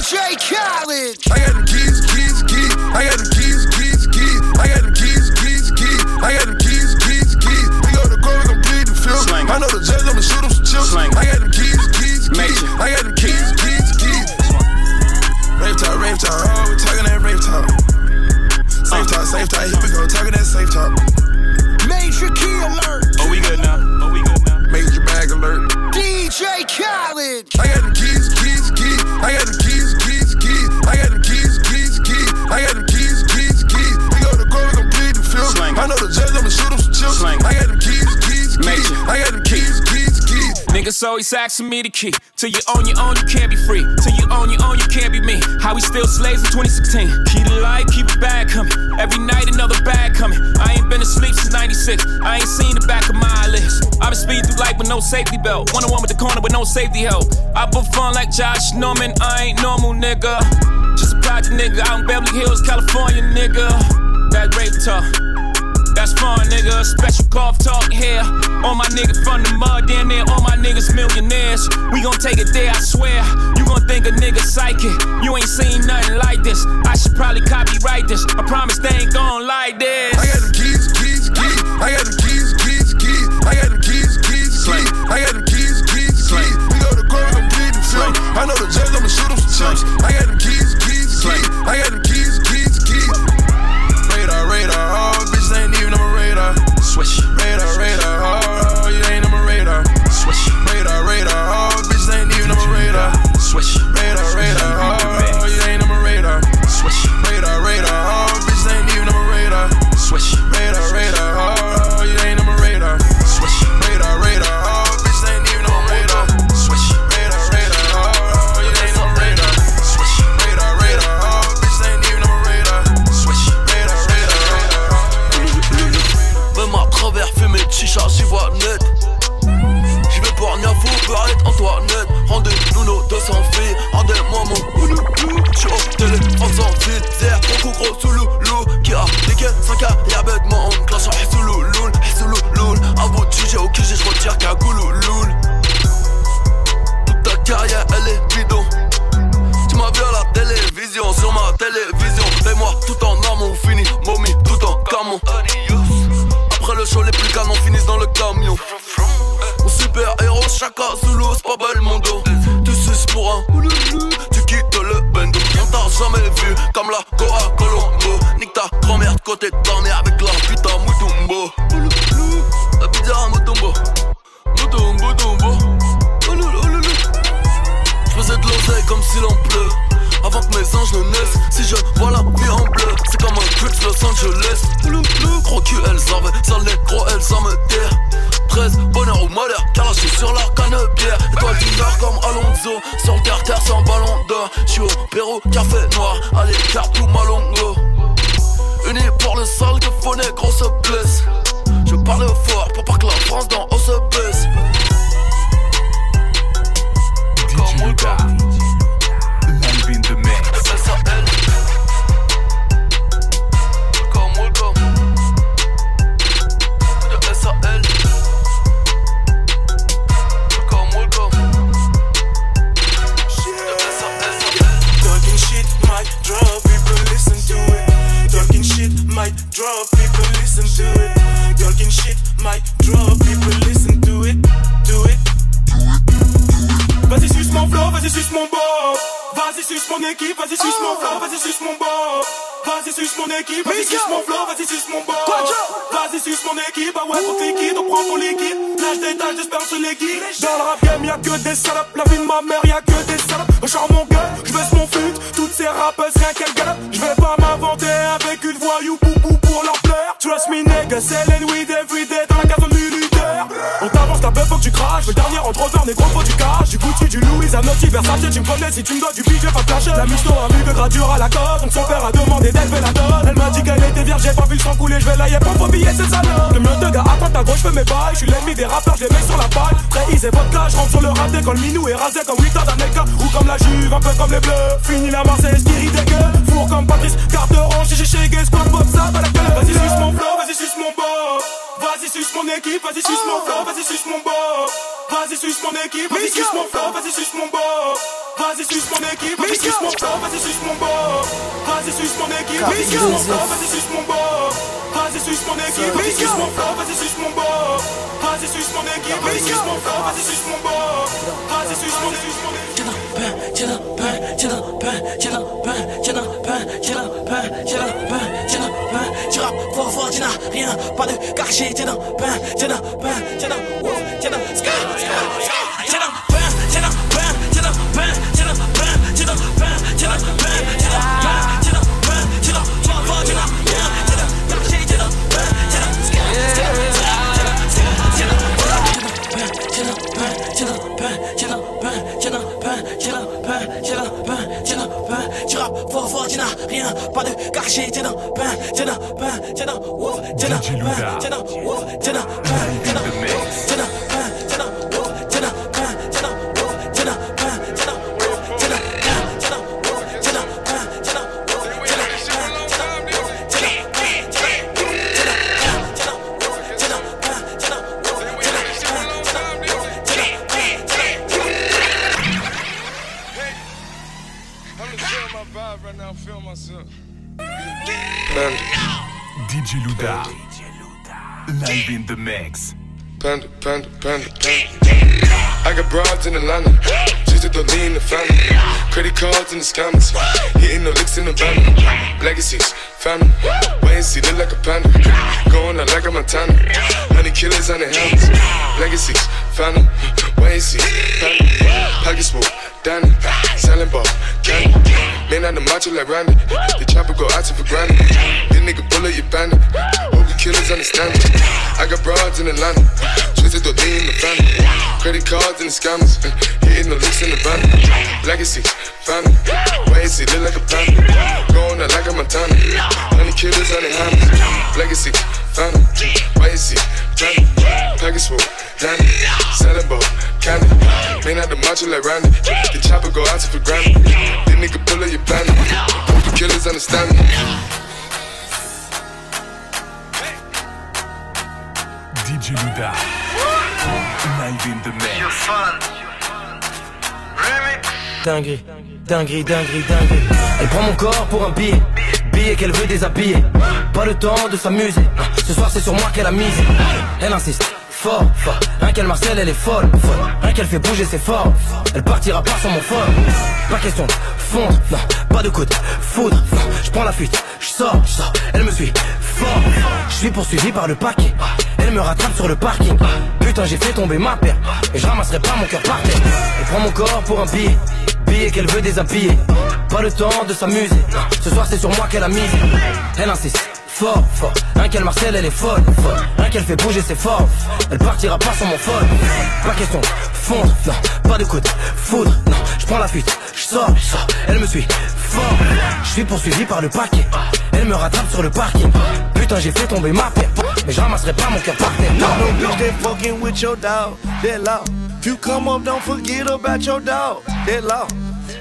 DJ Khaled. I got them keys, keys, keys. I got them keys, keys, keys. I got them keys, keys, keys. I got them keys, keys, keys. We go to court, I'm plead the field. I know the judge, I'ma shoot him some chips. I got them keys, keys, keys. I got them keys, keys, keys. Rave talk, rave talk. Oh, we talking that rave talk. Safe uh. talk, safe talk. Here we go, talking that safe talk. Major key alert. Oh, we good now. Oh, we good now. Major bag alert. DJ Khaled. I got them keys, keys, keys. I got them keys. I got them keys, keys, keys. We go to court, we gon' plead the fifth. I know the judge, I'ma shoot him some chips. I got them keys, keys, keys. I got them keys, keys, keys. Niggas always asking me the key. Till you own your own, you can't be free. Till you own your own, you can't be me. How we still slaves in 2016. Keep the light, keep it bag coming. Every night another bag coming. I ain't been asleep since 96. I ain't seen the back of my eyelids. I've been speeding through life with no safety belt. One on one with the corner with no safety help. I put fun like Josh Norman. I ain't normal, nigga. Project nigga out in Beverly Hills, California, nigga. That rape talk. That's fun, nigga. Special golf talk here. All my niggas from the mud, down there. All my niggas millionaires. We gon' take it there, I swear. You gon' think a nigga psychic. You ain't seen nothing like this. I should probably copyright this. I promise they ain't gon' like this. I got them keys, keys, keys. I got them keys, keys, keys. I got them keys, keys, keys. I got them keys, keys, keys. We go to court, gon' plead the fifth. I know the judge, I'ma shoot him some chips. I got them. I ta gauche, fais mes bails. Je suis l'ennemi des rappeurs, je les mets sur la paille. Très easy, vodka, je rentre sur le raté. Quand le minou est rasé comme 8 ans d'Anelka. Ou comme la Juve, un peu comme les bleus. Fini la Marseillaise qui rit des gueules. Four comme Patrice, carte orange, j'ai chez squad, pop, ça, va la gueule. Vas-y, suce mon flow, vas-y, suce mon bob. Vas-y, suce mon équipe, vas-y, suce mon flow, vas-y, suce mon bob. Vas-y, suce mon équipe, vas-y, suce mon flow, vas-y, suce mon bob. Vas-y, suce mon équipe, vas-y, suce mon corps, vas-y, suce mon bord. Vas-y, suce mon équipe, vas-y, suce mon corps, vas-y, suce mon bord. Vas-y, suce mon équipe, vas-y, suce mon corps, vas-y, suce mon bord. Vas-y, suce mon équipe, vas-y, suce mon corps, vas-y, suce mon bord. Vas-y, suce mon équipe. Tiens la pain, tiens la pain, tiens la pain, tiens la pain, tiens la pain, tiens la pain, tiens la pain. Tu rappes fort fort, tu n'as rien, pas de cachet. Tiens la pain, tiens la pain, tiens la wow, tiens tiens band, to pas de cachet, tu pain, tu pain, tu ouf, tu pain, tu ouf, tu pain, tu n'as ouf. DJ Louda. Live in the mix. Panda, panda, panda, panda. I got broads in Atlanta, just to the lean the family. Credit cards in the scammers, hitting the licks in the van. Legacies, family, wait see, look like a panda. Going out like a Montana, honey killers on the helmets. Legacies, family, wait see, family. Pockets full, Danny, selling ball, candy. Man on the macho like Randy, the chopper go out to for granted. Nigga bullet, you bandit. Hope the killers understand it. I got broads in Atlanta, twisted to lean the family. Credit cards and the scammers, hitting the licks in the van. Legacy, family, wait and see, look like a panda. Going out like a Montana, honey killers on the hammers. Legacy, family, wait and see, family. Package full, Danny, selling ball, candy. Man out the macho like Randy, the chopper go out to for granted. This nigga pull up your bandit, hope the killers understand me. DJ Luda. Live in the mix. Dinguerie, dinguerie, dinguerie, dinguerie. Elle prend mon corps pour un billet, billet qu'elle veut déshabiller. Pas le temps de s'amuser. Ce soir c'est sur moi qu'elle a misé. Elle insiste. Fort, fort, rien qu'elle Marcel, elle est folle, folle. Rien qu'elle fait bouger, c'est fort. Elle partira pas sans mon fort. Pas question de fondre, non, pas de coup de foudre. Non, je prends la fuite, je sors, je sors. Elle me suit Je suis poursuivi par le paquet. Elle me rattrape sur le parking. Putain, j'ai fait tomber ma paire. Et je ramasserai pas mon cœur par terre. Elle prend mon corps pour un billet. Billet qu'elle veut déshabiller. Pas le temps de s'amuser. Ce soir, c'est sur moi qu'elle a misé. Elle insiste. Fort, fort, rien qu'elle Marcel, elle est folle, folle. Rien qu'elle fait bouger, c'est fort. Elle partira pas sans mon folle. Pas question fondre, non, pas de coup de foudre, non. Je prends la fuite, je sors, sors. Elle me suit fort. Je suis poursuivi par le paquet. Elle me rattrape sur le parking. Putain, j'ai fait tomber ma paire. Mais je ramasserai pas mon cœur par terre. No, no bitch that fucking with your dog, that law. If you come up, don't forget about your.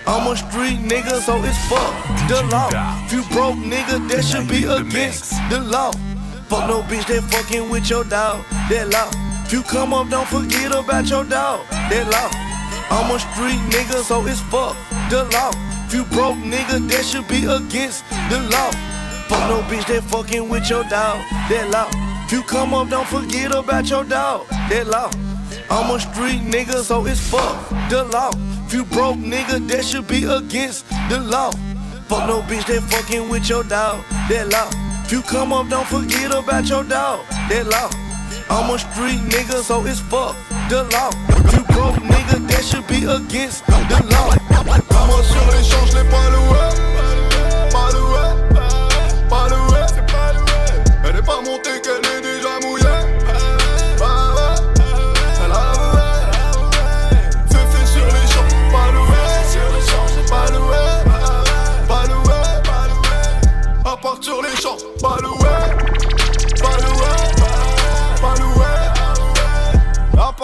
I'm a street nigga, so it's fuck the law. If you broke nigga, that should be against the law. Fuck no bitch that fucking with your dog, that law. If you come up, don't forget about your dog, that law. I'm a street nigga, so it's fuck the law. If you broke nigga, that should be against the law. Fuck no bitch that fucking with your dog, that law. If you come up, don't forget about your dog, that law. I'm a street nigga, so it's fuck the law. If you broke nigga, that should be against the law. Fuck no bitch that fucking with your dog, that law. If you come up, don't forget about your dog, that law. I'm a street nigga, so it's fuck the law. If you broke nigga, that should be against the law. Moi sur l'échange, je l'ai pas loué. Pas loué. Pas loué. Elle est pas montée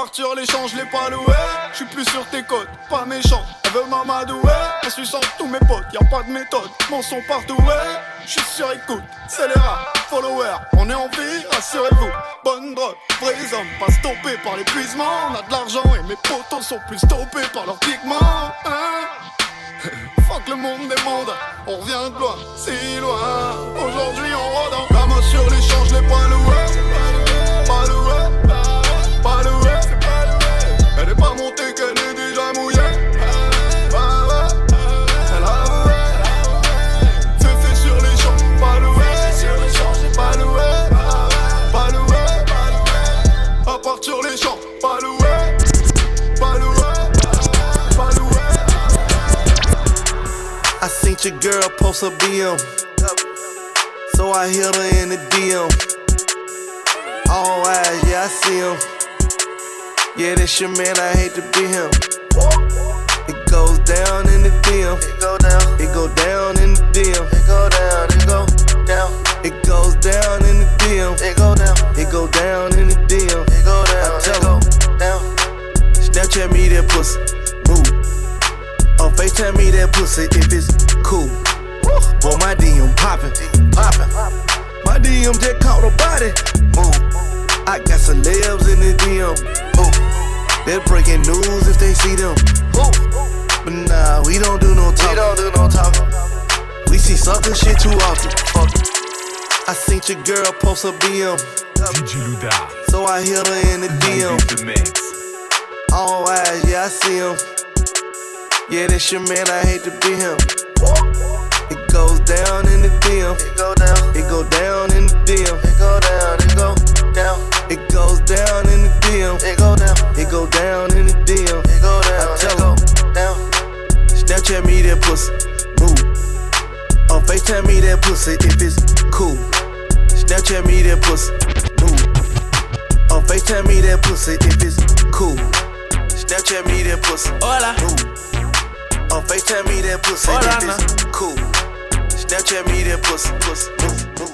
partir l'échange, l'ai pas loué. J'suis plus sur tes côtes, pas méchant. Elle veut m'amadouer. Elle suit sans tous mes potes, y a pas de méthode. Mon son partout, ouais. J'suis sur écoute, c'est les rats, followers. On est en vie, rassurez-vous. Bonne drogue, vrais hommes, pas stoppés par l'épuisement. On a de l'argent et mes potos sont plus stoppés par leurs pigments. Hein Fuck le monde des on revient de loin, si loin. Aujourd'hui on rôde en sur l'échange, l'ai pas I your girl post a BM. So I hit her in the DM. All eyes, yeah, I see him. Yeah, that's your man, I hate to be him. It goes down in the DM. It go down. It go down in the DM. It go down. It go down. It goes down in the DM. It go down. It go down in the DM. It go down. I tell her down. Snapchat me that pussy. Move. Or FaceTime me that pussy if it's cool. Boy, my DM poppin'. Poppin'. My DM just caught a body. Move. I got celebs in the DM. Move. They're breaking news if they see them. Move. But nah, we don't do no talking. We don't do no talking. We see sucker shit too often. Fuck. I seen your girl post a BM. DJ Louda. So I hit her in the DM. The mix. All eyes, yeah, I see him. Yeah, that's your man, I hate to be him. It goes down in the DM. It go down. It go down in the DM. It go down. It go down. It goes down in the DM. It go down. It go down in the DM. It go down. I tell her down. Snapchat me that pussy. Move. Or FaceTime me that pussy if it's cool. Snapchat me that pussy. Move. Or FaceTime me that pussy if it's cool. Snapchat me that pussy. Hola. Or FaceTime me that pussy Hola, if it's cool. Snapchat me that pussy. pussy. Move.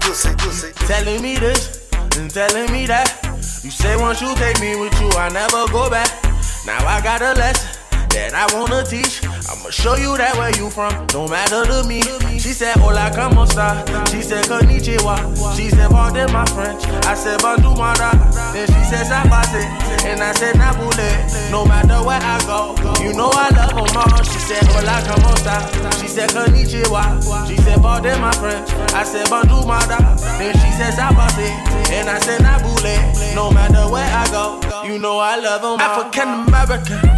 Pussy, pussy. Telling me this and telling me that. You say once you take me with you, I never go back. Now I got a lesson that I wanna teach. I'ma show you that where you from, no matter to me. She said, Hola, como esta? She said, Konnichiwa. She said, Pardon my French. I said, Bonjour, mara. Then she said, Sabase. And I said, Nabule. No matter where I go, you know I love them all. She said, Hola, como esta? She said, Konnichiwa. She said, Pardon my French. I said, Bonjour, mara. Then she said, Sabase. And I said, Nabule. No matter where I go, you know I love them all. African American,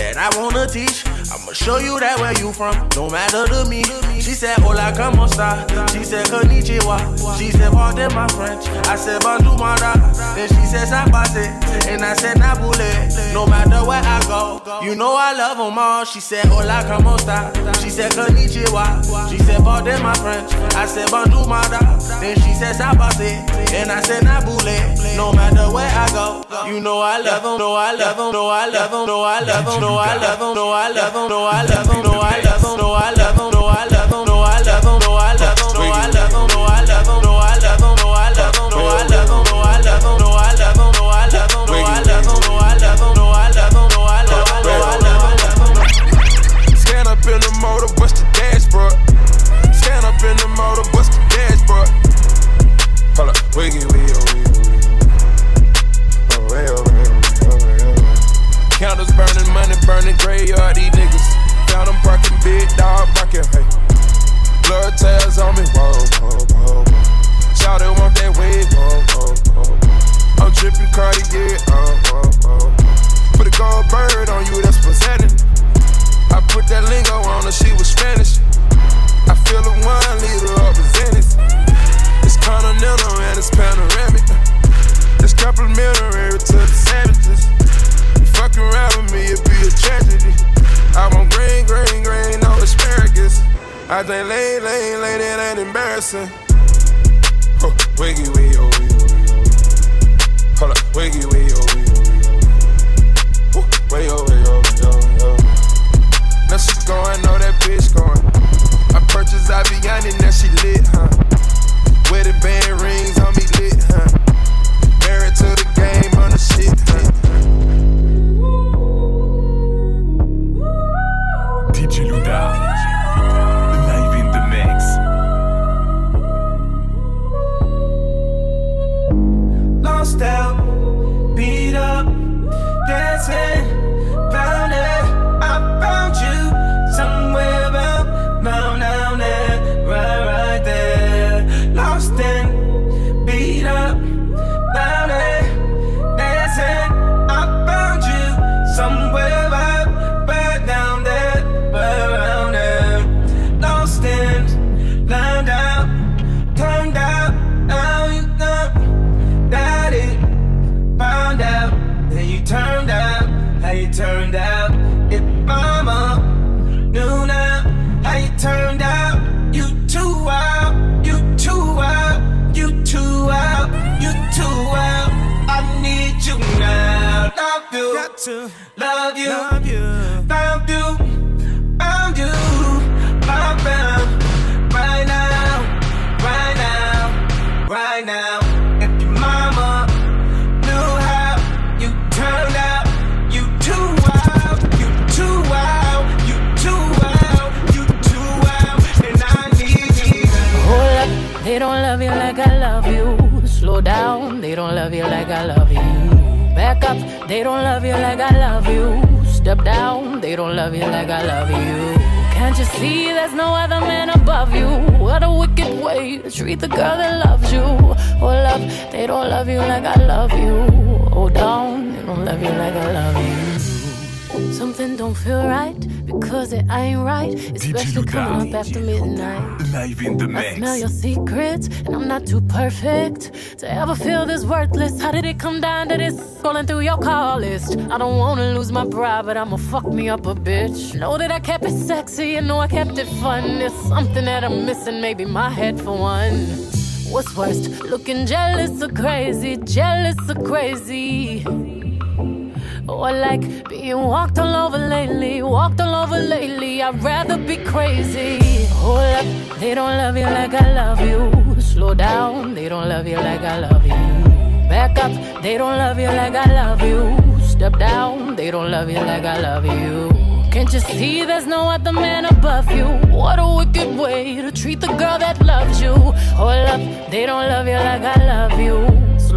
that I wanna teach. I'ma show you that where you from, no matter to me. She said, Hola, como esta? She said, Konnichiwa. She said, Pardon my French. I said, Bonjour, mara. Then she said, Sabase. And I said, Nabule. No matter where I go, you know I love them all. She said, Hola, como esta? She said, Konnichiwa. She said, Pardon my French. I said, Bonjour, mara. Then she said, Sabase. And I said, Nabule. No matter where I go, you know I love them, no I love them, no I love them, no I love them, no I love them, no I love them, no I love them, no I love them, no I love them, no I love them, no I love them, no I love them, no I love them, no I love them, no I love them, no I love them, no I love them, no I love them, no I love them, no I love them, no I love them, no I love them, no I love them, no I love them, no I love them. Stand up in the motor, bust the dashboard. Stand up in the motor, bust the dashboard. Hold up, wiggy, wiggy, wiggy, way. Counters burning, burning, graveyard, these niggas. Found them parking, big dog barking, hey. Blood tails on me, whoa, whoa, whoa, whoa. Shout it, want that wave, whoa, whoa, whoa. I'm tripping Cartier, oh, whoa, whoa. Put a gold bird on you, that's presenting. I put that lingo on her, she was Spanish. I feel the one leader represented. It's continental and it's panoramic. It's complimentary to the savages. Fuck around with me, it'd be a tragedy. I want green, green, green, no asparagus. I think lane, lane, lane, it ain't embarrassing. Worthless. How did it come down to this? Scrolling through your call list. I don't wanna lose my pride, but I'ma fuck me up a bitch. Know that I kept it sexy, and know I kept it fun. There's something that I'm missing, maybe my head for one. What's worst, looking jealous or crazy? Jealous or crazy? Or like being walked all over lately, walked all over lately. I'd rather be crazy. Hold up, they don't love you like I love you. Slow down, they don't love you like I love you. Back up, they don't love you like I love you. Step down, they don't love you like I love you. Can't you see there's no other man above you? What a wicked way to treat the girl that loves you. Hold up, they don't love you like I love you.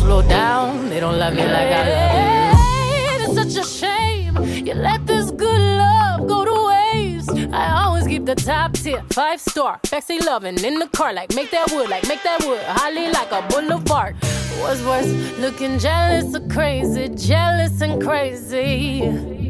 Slow down, they don't love you like I love you. It's such a shame you let this good love go to waste. I always keep the top tier, five star, sexy loving in the car, like make that wood, like make that wood, holly like a boulevard. What's worse, looking jealous or crazy, jealous and crazy.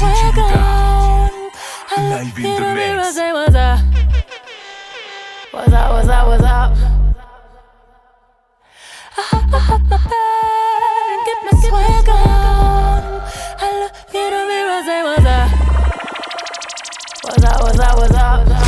I looked You what's up, what's up, what's up. I hop, I hop my bed and get my. I look what's up, what's up, what's up.